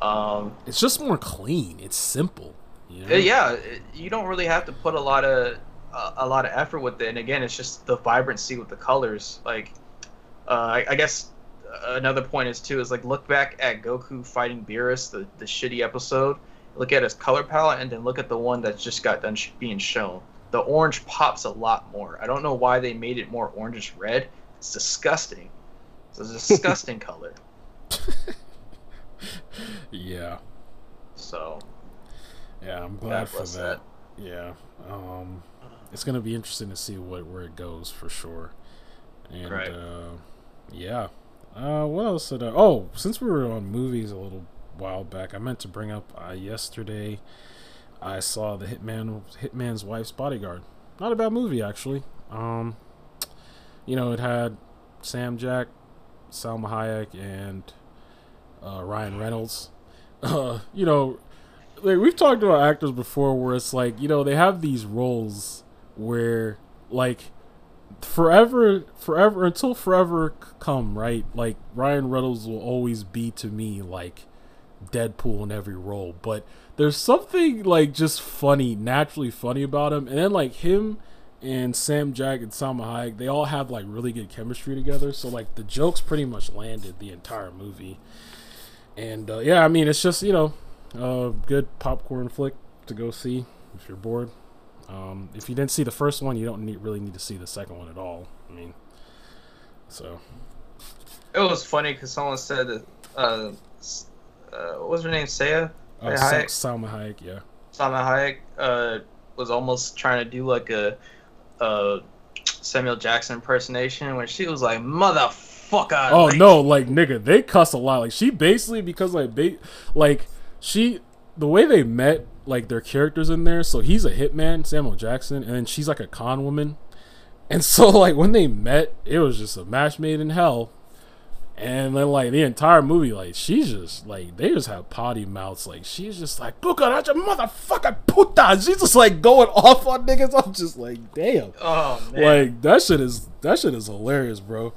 Um, It's just more clean. It's simple. You know? Uh, yeah, you don't really have to put a lot of a, a lot of effort with it. And again, it's just the vibrancy with the colors. Like, uh, I, I guess another point is too is like look back at Goku fighting Beerus, the the shitty episode. Look at his color palette, and then look at the one that just got done sh- being shown. The orange pops a lot more. I don't know why they made it more orangish red. It's disgusting. It's a disgusting *laughs* color. *laughs* Yeah. So Yeah. I'm glad for bless that. Yeah. Um, it's gonna be interesting to see what where it goes for sure. And Right. uh, yeah. Uh, what else did I? Oh, since we were on movies a little while back, I meant to bring up uh, yesterday. I saw the Hitman Hitman's Wife's Bodyguard. Not a bad movie actually. Um, you know, it had Sam Jack, Salma Hayek, and uh, Ryan Reynolds. *laughs* Uh, you know, like we've talked about actors before, where it's like you know they have these roles where like forever, forever until forever come, right? Like Ryan Reynolds will always be to me like Deadpool in every role, but there's something like just funny, naturally funny about him, and then like him and Sam Jack and Salma Hayek, they all have like really good chemistry together. So like the jokes pretty much landed the entire movie, and uh, yeah, I mean it's just you know a good popcorn flick to go see if you're bored. Um, if you didn't see the first one, you don't need, really need to see the second one at all. I mean, so it was funny because someone said that. Uh, uh, what was her name? Saya. Sa- Hayek. Hayek? Salma Hayek, yeah. Salma Hayek uh, was almost trying to do like a, a Samuel Jackson impersonation when she was like, "Motherfucker!" Oh like, no, like nigga, they cuss a lot. Like she basically because like they like she the way they met like their characters in there. So he's a hitman, Samuel Jackson, and then she's like a con woman. And *laughs* so like when they met, it was just a match made in hell. And then like the entire movie, like she's just like they just have potty mouths. Like she's just like Bucaracha motherfucker puta. She's just like going *laughs* off on niggas. I'm just like, damn. Oh man. Like that shit is that shit is hilarious, bro.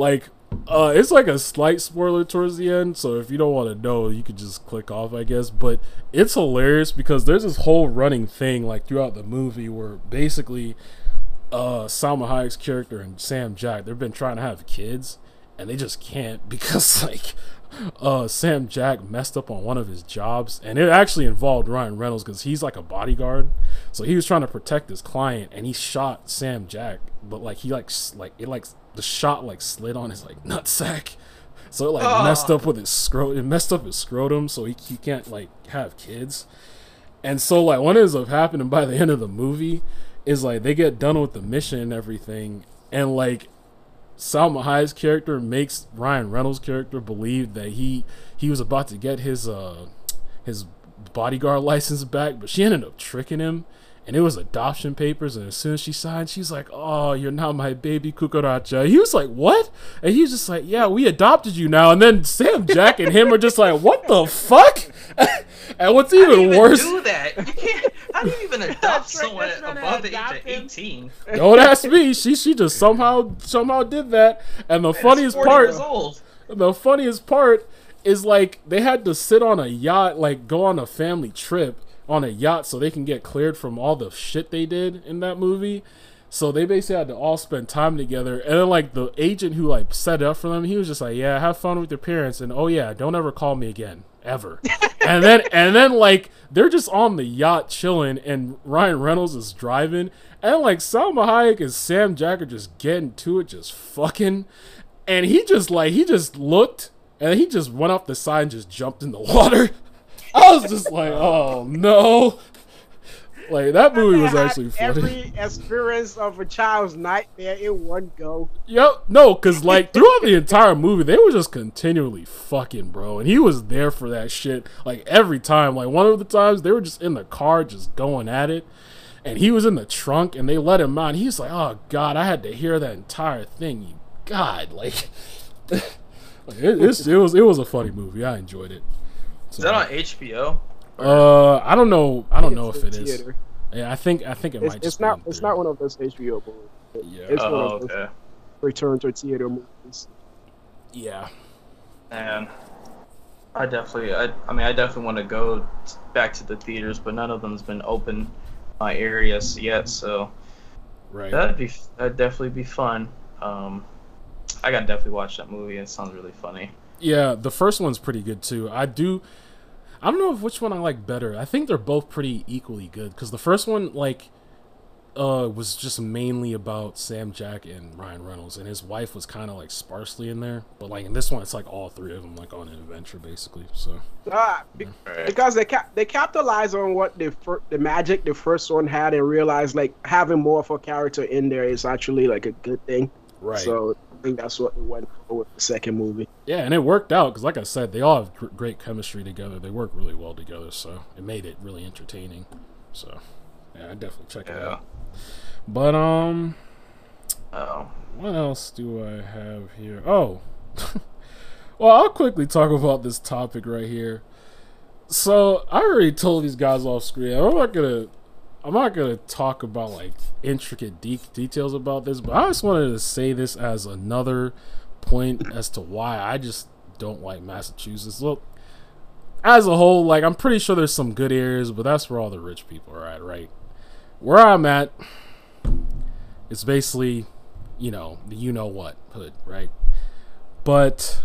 Like uh it's like a slight spoiler towards the end, so if you don't want to know, you could just click off, I guess. But it's hilarious because there's this whole running thing like throughout the movie where basically uh Salma Hayek's character and Sam Jack, they've been trying to have kids and they just can't *laughs* because like uh Sam Jack messed up on one of his jobs and it actually involved Ryan Reynolds because he's like a bodyguard. So he was trying to protect his client and he shot Sam Jack, but like he like like it like the shot like slid on his like nutsack. So it like Ah. messed up with his scrotum. It messed up his scrotum, so he, he can't like have kids. And so like what ends up happening by the end of the movie is like they get done with the mission and everything, and like Salma Hayek's character makes Ryan Reynolds' character believe that he he was about to get his uh his bodyguard *laughs* license back, but she ended up tricking him. And it was adoption papers, and as soon as she signed, she's like, "Oh, you're not my baby cucaracha." He was like, "What?" And he was just like, "Yeah, we adopted you now." And then Sam Jack and him are just like, "What the fuck?" *laughs* and what's How do you even even worse, do that? You *laughs* can't. How do you even adopt right, someone that's above the age of eighteen? don't ask me. She she just somehow somehow did that. And the And funniest part, Years old. the funniest part is like they had to sit on a yacht, like go on a family trip on a yacht so they can get cleared from all the shit they did in that movie. So they basically had to all spend time together. And then like the agent who like set it up for them, he was just like, Yeah, have fun with your parents and oh yeah, don't ever call me again. Ever. *laughs* and then and then like they're just on the yacht chilling and Ryan Reynolds is driving and like Salma Hayek and Sam Jack are just getting to it, just fucking and he just like he just looked and he just went off the side and just jumped in the water. *laughs* I was just like, oh no. Like that movie was actually funny. Every experience of a child's nightmare in one go. Yep, no, cause like throughout the entire movie, they were just continually fucking, bro, and he was there for that shit. Like every time, like one of the times they were just in the car, just going at it, and he was in the trunk, and they let him out. He's like, "Oh God, I had to hear that entire thing." You God, like, *laughs* like, it, it's, it was it was a funny movie. I enjoyed it. Is that on HBO? Uh, I don't know. I don't know if it in is. Yeah, I think I think it It's, might. it's just not. be It's not one of those HBO movies. Yeah. It's one Oh, of those okay. return to theater movies. Yeah. Man, I definitely, I, I mean, I definitely want to go back to the theaters, but none of them's been open my areas yet. So Right. that'd be, that'd definitely be fun. Um, I gotta definitely watch that movie. It sounds really funny. Yeah, the first one's pretty good too. I do. I don't know which one I like better. I think they're both pretty equally good because the first one, like, uh, was just mainly about Sam Jack and Ryan Reynolds, and his wife was kind of like sparsely in there. But like in this one, it's like all three of them like on an adventure basically. So Ah, be- Right. because they cap- they capitalize on what the fir- the magic the first one had and realized like having more of a character in there is actually like a good thing. right. So I think that's what they went for with the second movie. yeah, and it worked out because like I said, they all have gr- great chemistry together. They work really well together, so it made it really entertaining. So yeah, I definitely check it out. But um. Oh, What else do I have here? Oh, *laughs* well, I'll quickly talk about this topic right here. So I already told these guys off screen. I'm not gonna, I'm not gonna talk about like intricate de- details about this, but I just wanted to say this as another point as to why I just don't like Massachusetts. Look, as a whole, like I'm pretty sure there's some good areas, but that's where all the rich people are at, right? Where I'm at, it's basically you know, the you know what hood, right? But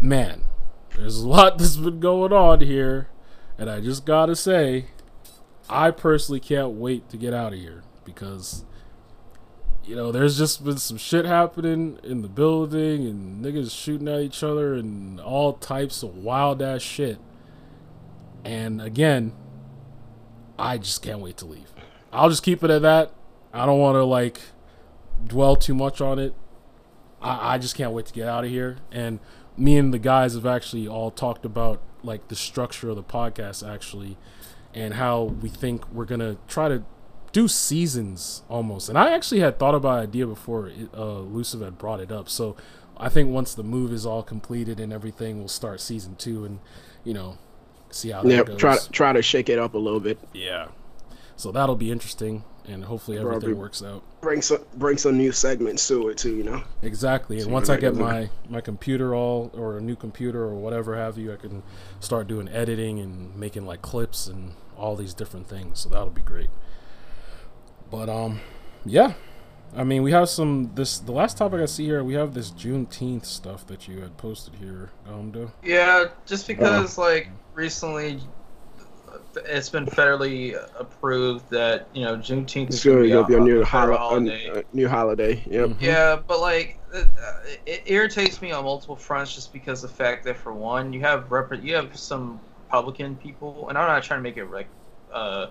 man, there's a lot *laughs* that's been going on here, and I just gotta say, I personally can't wait to get out of here because you know, there's just been some shit happening in the building and niggas shooting at each other and all types of wild ass shit. And again, I just can't wait to leave. I'll just keep it at that. I don't want to like dwell too much on it. I, I just can't wait to get out of here. And me and the guys have actually all talked about like the structure of the podcast actually and how we think we're gonna try to do seasons almost. And I actually had thought about an idea before it, uh, Luciv had brought it up. So I think once the move is all completed and everything, we'll start season two and you know see how that Yeah, try try to shake it up a little bit. Yeah. So that'll be interesting, and hopefully everything Probably. works out. Bring some bring some new segments to it too. You know. Exactly. And See once I get my my computer all or a new computer or whatever have you, I can start doing editing and making like clips and all these different things. So that'll be great. But um, yeah. I mean, we have some this the last topic I see here. We have this Juneteenth stuff that you had posted here, Gamdo. Yeah, just because like recently, it's been federally approved that you know Juneteenth is going gonna be a new holiday. a, a new holiday. Yep. Mhm. Yeah, but like it, it irritates me on multiple fronts just because the fact that for one, you have rep- you have some Republican people, and I'm not trying to make it like uh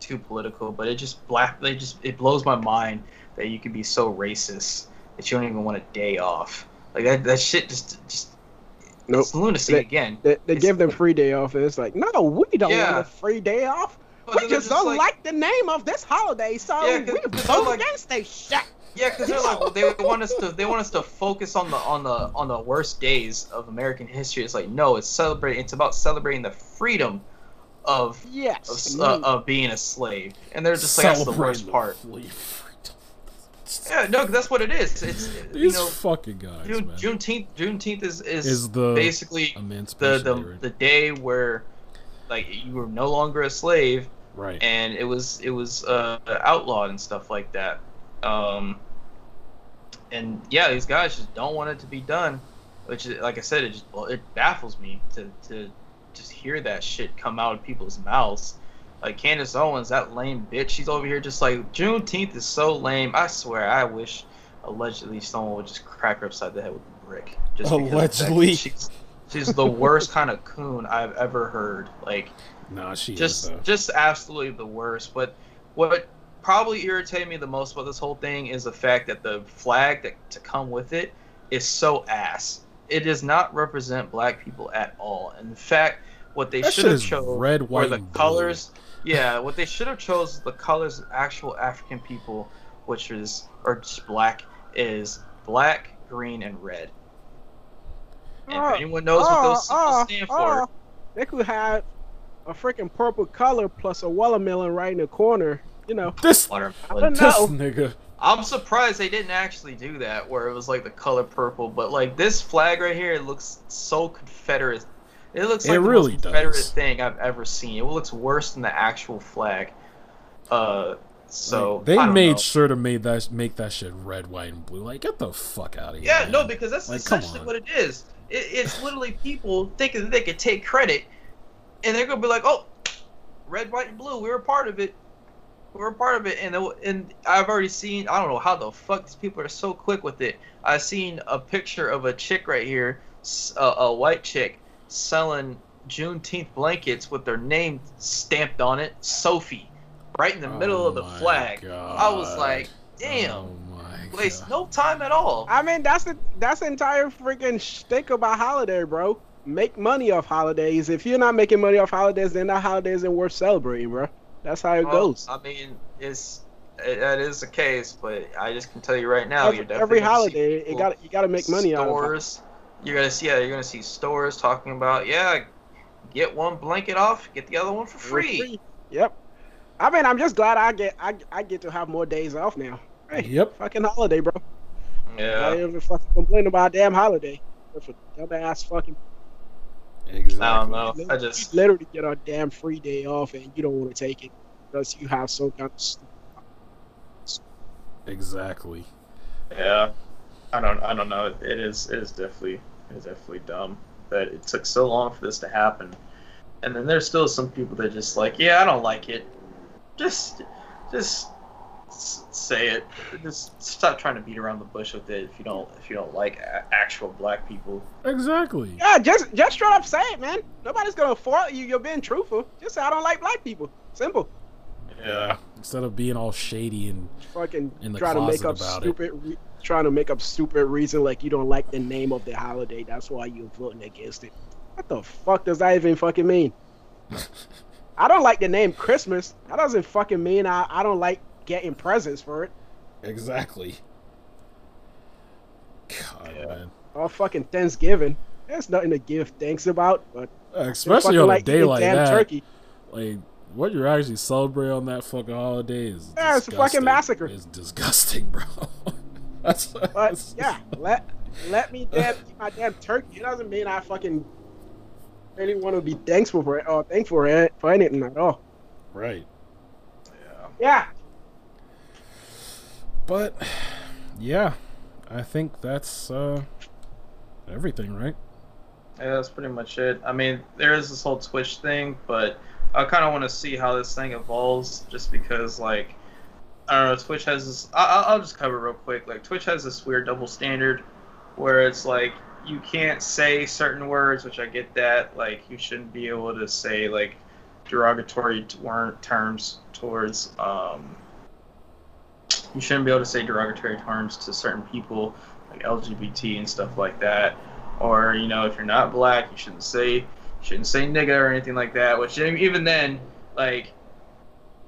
too political, but it just black they just it blows my mind that you can be so racist that you don't even want a day off. Like that that shit just just Nope. it's lunacy They- again. They, they give them free day off, and it's like, no, we don't Yeah. want a free day off. But We they're just don't like- like, the name of this holiday, so Yeah, we vote they're like- against this shit. Yeah, because they're like they want us to they want us to focus on the on the on the worst days of American history. It's like no, it's celebrating. It's about celebrating the freedom of Yes. of, uh, of being a slave, and they're just like that's the worst Celebrating part. the. Yeah, no, 'cause that's what it is. It's you know fucking guys, June, man. Juneteenth Juneteenth is is, is the basically the the, Day, right? the day where like you were no longer a slave right. and it was it was uh, outlawed and stuff like that. Um, and yeah, these guys just don't want it to be done, which is, like I said, it just well, it baffles me to to just hear that shit come out of people's mouths. Like Candace Owens, that lame bitch, she's over here just like Juneteenth is so lame. I swear, I wish allegedly someone would just crack her upside the head with a brick. Just because of the fact that Allegedly. she's she's the worst kind of coon I've ever heard. Like Nah, she just though. just absolutely the worst. But what probably irritated me the most about this whole thing is the fact that the flag that to come with it is so ass. It does not represent black people at all. In fact, what they should have is chose red, were white, the and blue. colors. Yeah, what they should have chose the colors of actual African people, which is or just black is black, green, and red. And if ah, anyone knows what those ah, symbols oh, ah, stand for. They could have a freaking purple color plus a watermelon right in the corner. You know. This I watermelon. don't this know. nigga. I'm surprised they didn't actually do that, where it was like the color purple. But like this flag right here, it looks so Confederate. It looks It like the really most Confederate does. thing I've ever seen. It looks worse than the actual flag. Uh, so Like, they I don't made know. sure to make that make that shit red, white, and blue. Like, get the fuck out of here. Yeah, man. no, because that's Like, essentially what it is. It, it's literally people thinking that they could take credit, and they're gonna be like, "Oh, red, white, and blue. We were a part of it. We were part of it." And it, and I've already seen. I don't know how the fuck these people are so quick with it. I've seen a picture of a chick right here, a white chick, selling Juneteenth blankets with their name stamped on it, Sophie, right in the oh middle Oh of the my flag. I was like, oh "Damn." Oh my Waste God. no time at all. I mean, that's the that's the entire freaking shtick about holiday, bro. Make money off holidays. If you're not making money off holidays, then that holiday isn't worth celebrating, bro. That's how it Well, goes. I mean, it's it, that is the case, but I just can tell you right now, every, you're definitely every gonna see holiday, it got you got to make money out of stores. You're gonna see, yeah, you're gonna see stores talking about, yeah, get one blanket off, get the other one for For free. Yep. I mean, I'm just glad I get I, I get to have more days off now. Hey, Yep. fucking holiday, bro. I Yeah, ain't even fucking complain about a damn holiday. That's a dumbass fucking. Exactly. I don't know. I just You literally get a damn free day off and you don't want to take it because you have some kind of. Exactly. Yeah, I don't. I don't know. It is. It is definitely. It is definitely dumb that it took so long for this to happen, and then there's still some people that just like, yeah, I don't like it. Just, just s- say it. Just stop trying to beat around the bush with it. If you don't, if you don't like a- actual black people. Exactly. yeah, just just straight up say it, man. Nobody's gonna fault you. You're being truthful. Just say I don't like black people. Simple. Yeah. Instead of being all shady and Fucking In the trying to make up stupid. Re- trying to make up stupid reason like you don't like the name of the holiday. That's why you're voting against it. What the fuck does that even fucking mean? *laughs* I don't like the name Christmas. That doesn't fucking mean I, I don't like getting presents for it. Exactly. God, Yeah. man. Or fucking Thanksgiving. That's nothing to give thanks about, but Especially on a like day like damn that. turkey. Like what you're actually celebrating on that fucking holiday is Yeah, it's a fucking disgusting. massacre. It's disgusting, bro. *laughs* that's, But that's yeah, let let me damn eat my damn turkey. It doesn't mean I fucking really want to be thankful for it or thankful for it for anything at all. right. Yeah. Yeah. But yeah, I think that's uh everything, right? Yeah, that's pretty much it. I mean, there is this whole Twitch thing, but I kind of want to see how this thing evolves, just because, like, I don't know, Twitch has this. I- I- I'll just cover real quick. Like, Twitch has this weird double standard, where it's like you can't say certain words, which I get that. Like, you shouldn't be able to say like derogatory t- terms towards. Um, you shouldn't be able to say derogatory terms to certain people, like LGBT and stuff like that. Or you know if you're not black you shouldn't say shouldn't say nigga or anything like that which even then like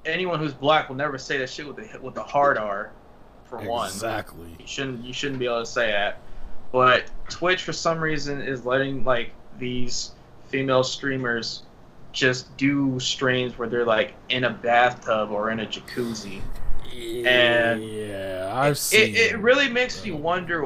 anyone who's black will never say that shit with the with the hard r for one. Exactly. you shouldn't you shouldn't be able to say that. But twitch for some reason is letting like these female streamers just do streams where they're like in a bathtub or in a jacuzzi And yeah, I've it, seen. it, it really makes me wonder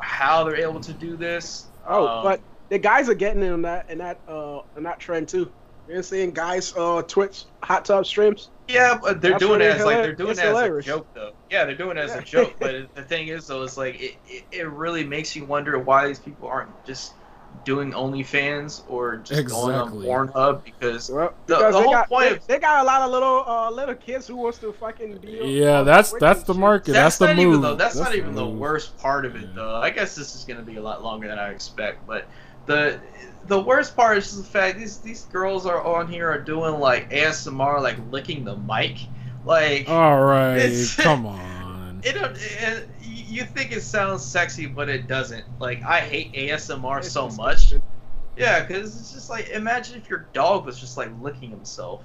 how they're able to do this Oh, Um, but the guys are getting in that in that uh in that trend too. You're seeing guys uh Twitch hot tub streams. Yeah, but they're That's doing it really as like they're doing it's it as hilarious. a joke though. Yeah, they're doing it as Yeah. a joke. But *laughs* the thing is though, is like it, it, it really makes you wonder why these people aren't just doing OnlyFans or just going on Pornhub because Well, The- because the they whole got point they, of- they got a lot of little uh little kids who wants to fucking be. yeah, that's that's the market. that's, That's, the not move. even though that's, not even the move. worst part of it Yeah. though. I guess this is gonna be a lot longer than I expect, but the the worst part is the fact these these girls are on here are doing like ASMR like licking the mic. Like All right, come *laughs* on. it, don't- it you think it sounds sexy, but it doesn't. Like I hate ASMR It's so much. Yeah, because it's just like imagine if your dog was just like licking himself,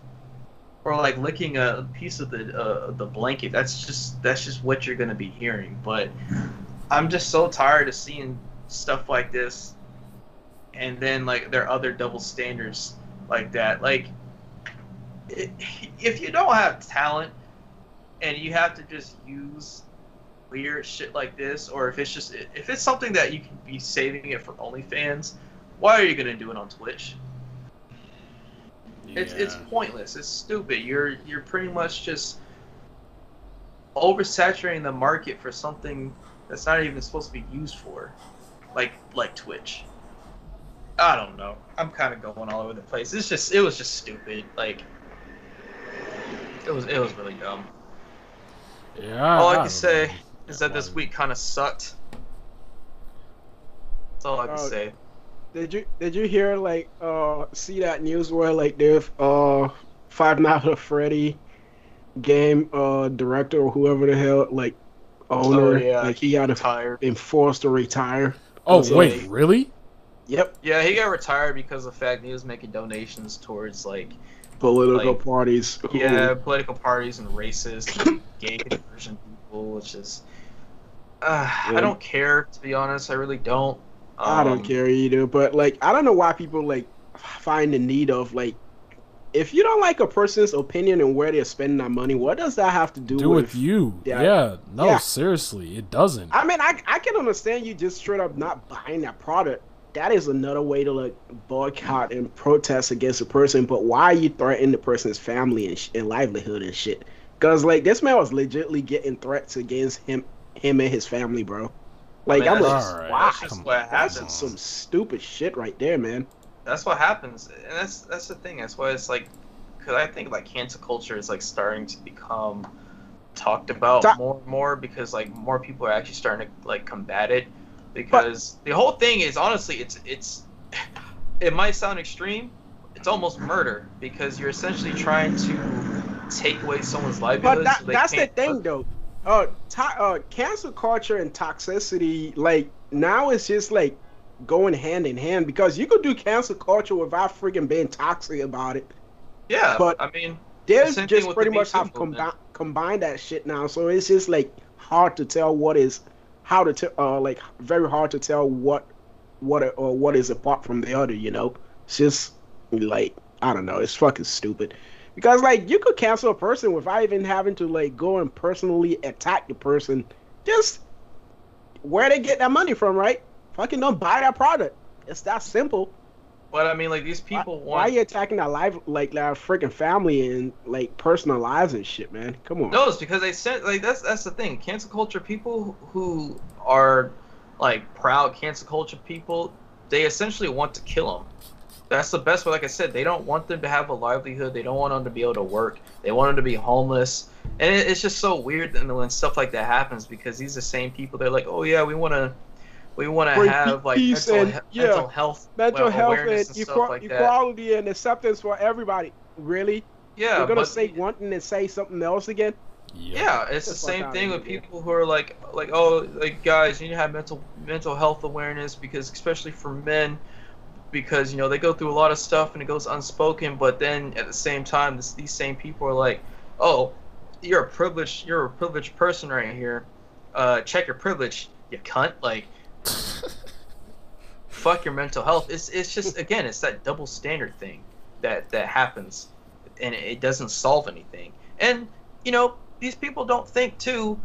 or like licking a piece of the uh, the blanket. That's just that's just what you're gonna be hearing. But I'm just so tired of seeing stuff like this, and then like there are other double standards like that. Like if you don't have talent and you have to just use weird shit like this, or if it's just if it's something that you can be saving it for OnlyFans, why are you gonna do it on Twitch? It's it's pointless. It's stupid. You're you're pretty much just oversaturating the market for something that's not even supposed to be used for, like like Twitch. I don't know. I'm kind of going all over the place. It's just it was just stupid. Like it was it was really dumb. Yeah, All I don't can say. Is that this week kind of sucked. That's all I can Oh, say. Did you did you hear like uh see that news where like they've uh Five Nights at Freddy game uh director or whoever the hell like owner Oh, yeah. like he got to Tired. been forced to retire. Oh So wait, they- really? Yep, Yeah, he got retired because of the fact he was making donations towards like political Like, parties. who- yeah political parties and racist gay conversion people, which is uh, Yeah. I don't care to be honest. I really don't. I don't Um, care either. But like, I don't know why people like find the need of like, if you don't like a person's opinion and where they're spending their money, what does that have to do, Do with? with you? Yeah. Yeah. No, Yeah. seriously, it doesn't. I mean, I I can understand you just straight up not buying that product. That is another way to like boycott and protest against a person. But why are you threatening the person's family and, sh- and livelihood and shit? Because like this man was legitly getting threats against him, him and his family, bro. Like mean, I'm that's like, why? that's just what. That's happens. some stupid shit right there, man. That's what happens, and that's that's the thing. That's why it's like, because I think like cancel culture is like starting to become talked about Ta- more and more because like more people are actually starting to like combat it. Because the whole thing is honestly, it's it's it might sound extreme, it's almost murder because you're essentially trying to take away someone's livelihood. But that, so that's the thing, work. though. Uh, to- uh, cancel culture and toxicity, like now it's just like going hand in hand because you could do cancel culture without freaking being toxic about it. Yeah, But- I mean, They're just pretty the much have combi- combined that shit now, so it's just like hard to tell what is how to tell, uh, like very hard to tell what what a- or what is apart from the other. You know, it's just like I don't know, it's fucking stupid. Because like you could cancel a person without even having to like go and personally attack the person. Just where they get that money from, right? Fucking don't buy that product. It's that simple. but I mean, like these people why, want. are you attacking their life, like their freaking family and like personal lives and shit, man? Come on. No, it's because they said like that's that's the thing. Cancel culture people who are like proud cancel culture people, they essentially want to kill them. That's the best way. Like I said, they don't want them to have a livelihood. They don't want them to be able to work. They want them to be homeless. And it, it's just so weird that when stuff like that happens because these are the same people. They're like, oh yeah, we want to, we want to have like peace mental, and- he- yeah, mental health, uh, Mental well, health awareness and, and stuff equal- like that. equality and acceptance for everybody. Really? Yeah, You're gonna but- say one thing and say something else again? Yep. Yeah, it's Get the the same thing with dude. people who are like, like, oh, like guys, you need to have mental mental health awareness because, especially for men, because you know they go through a lot of stuff and it goes unspoken. But then at the same time, this, these same people are like, oh, you're a privileged, you're a privileged person right here. Uh, check your privilege, you cunt. Like, *laughs* fuck your mental health. It's it's just again, it's that double standard thing that that happens, and it, doesn't solve anything. And you know, these people don't think too.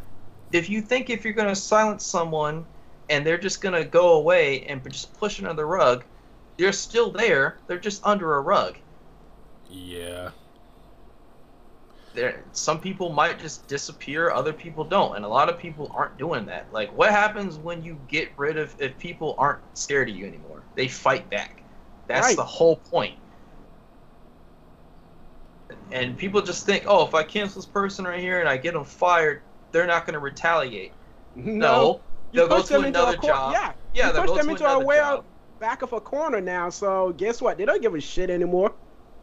If you think if you're gonna silence someone and they're just gonna go away and just push it under the rug, they're still there. They're just under a rug. Yeah. There, some people might just disappear. Other people don't, and a lot of people aren't doing that. Like, what happens when you get rid of if people aren't scared of you anymore? They fight back. That's Right. the whole point. And people just think, oh, if I cancel this person right here and I get them fired, they're not going to retaliate. No, You they'll go to them into a another job. Yeah, Yeah, you they'll push go them to into a another way job. Back of a corner now. So guess what? They don't give a shit anymore.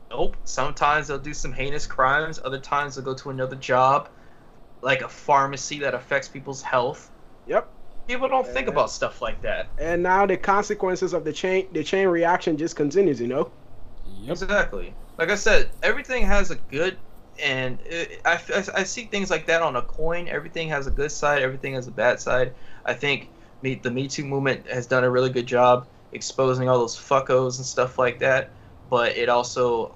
Nope. Sometimes they'll do some heinous crimes. Other times they'll go to another job, like a pharmacy that affects people's health. Yep. People don't think about stuff like that. And now the consequences of the chain, the chain reaction just continues. You know. Yep. Exactly. Like I said, everything has a good and it, I, I, I see things like that on a coin. Everything has a good side. Everything has a bad side. I think me, the Me Too movement has done a really good job exposing all those fuckos and stuff like that. But it also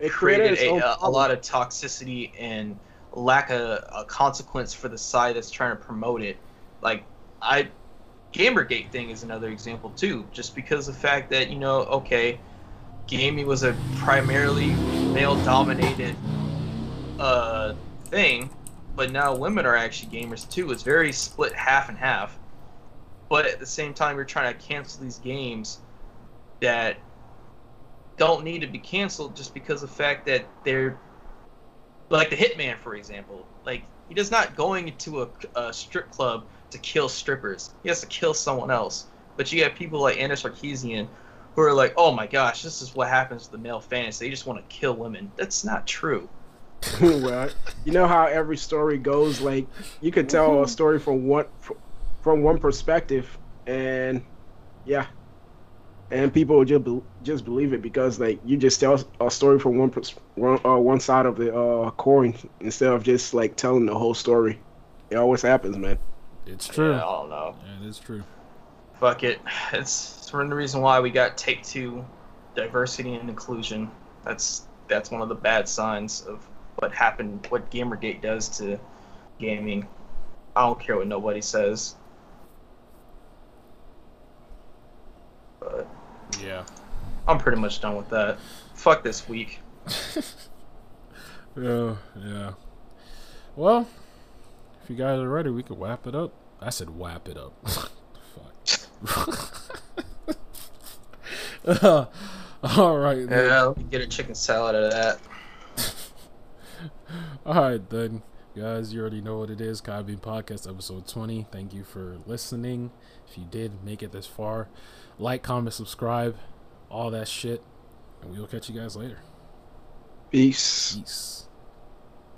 It created its a, a, lot of toxicity and lack of a consequence for the side that's trying to promote it. Like I, GamerGate thing is another example too. Just because the fact that you know, okay, gaming was a primarily male-dominated uh, thing, but now women are actually gamers too. It's very split half and half. But at the same time, you're trying to cancel these games that don't need to be canceled just because of the fact that they're like the Hitman, for example. Like he does not going into a, a strip club to kill strippers. He has to kill someone else. But you have people like Anna Sarkeesian who are like, "Oh my gosh, this is what happens to the male fans. They just want to kill women." That's not true. *laughs* well, you know how every story goes. Like you could tell a mm-hmm. story from one from one perspective, and yeah, and people will just be, just believe it because like you just tell a story from one pers- one, uh, one side of the uh, coin instead of just like telling the whole story. It always happens, man. It's true. Yeah, I don't know. Yeah, it is true. Fuck it. It's, it's one of the reason why we got Take Two, diversity and inclusion. That's that's one of the bad signs of what happened, what GamerGate does to gaming. I don't care what nobody says. But Yeah. I'm pretty much done with that. Fuck this week. Yeah, *laughs* yeah. Well, if you guys are ready, we could wrap it up. I said wrap it up. *laughs* Fuck. *laughs* Uh, all right. then. Yeah, let me get a chicken salad out of that. All right, then, guys. You already know what it is. Kai Beam Podcast, episode twenty. Thank you for listening. If you did make it this far, like, comment, subscribe, all that shit, and we will catch you guys later. Peace. Peace.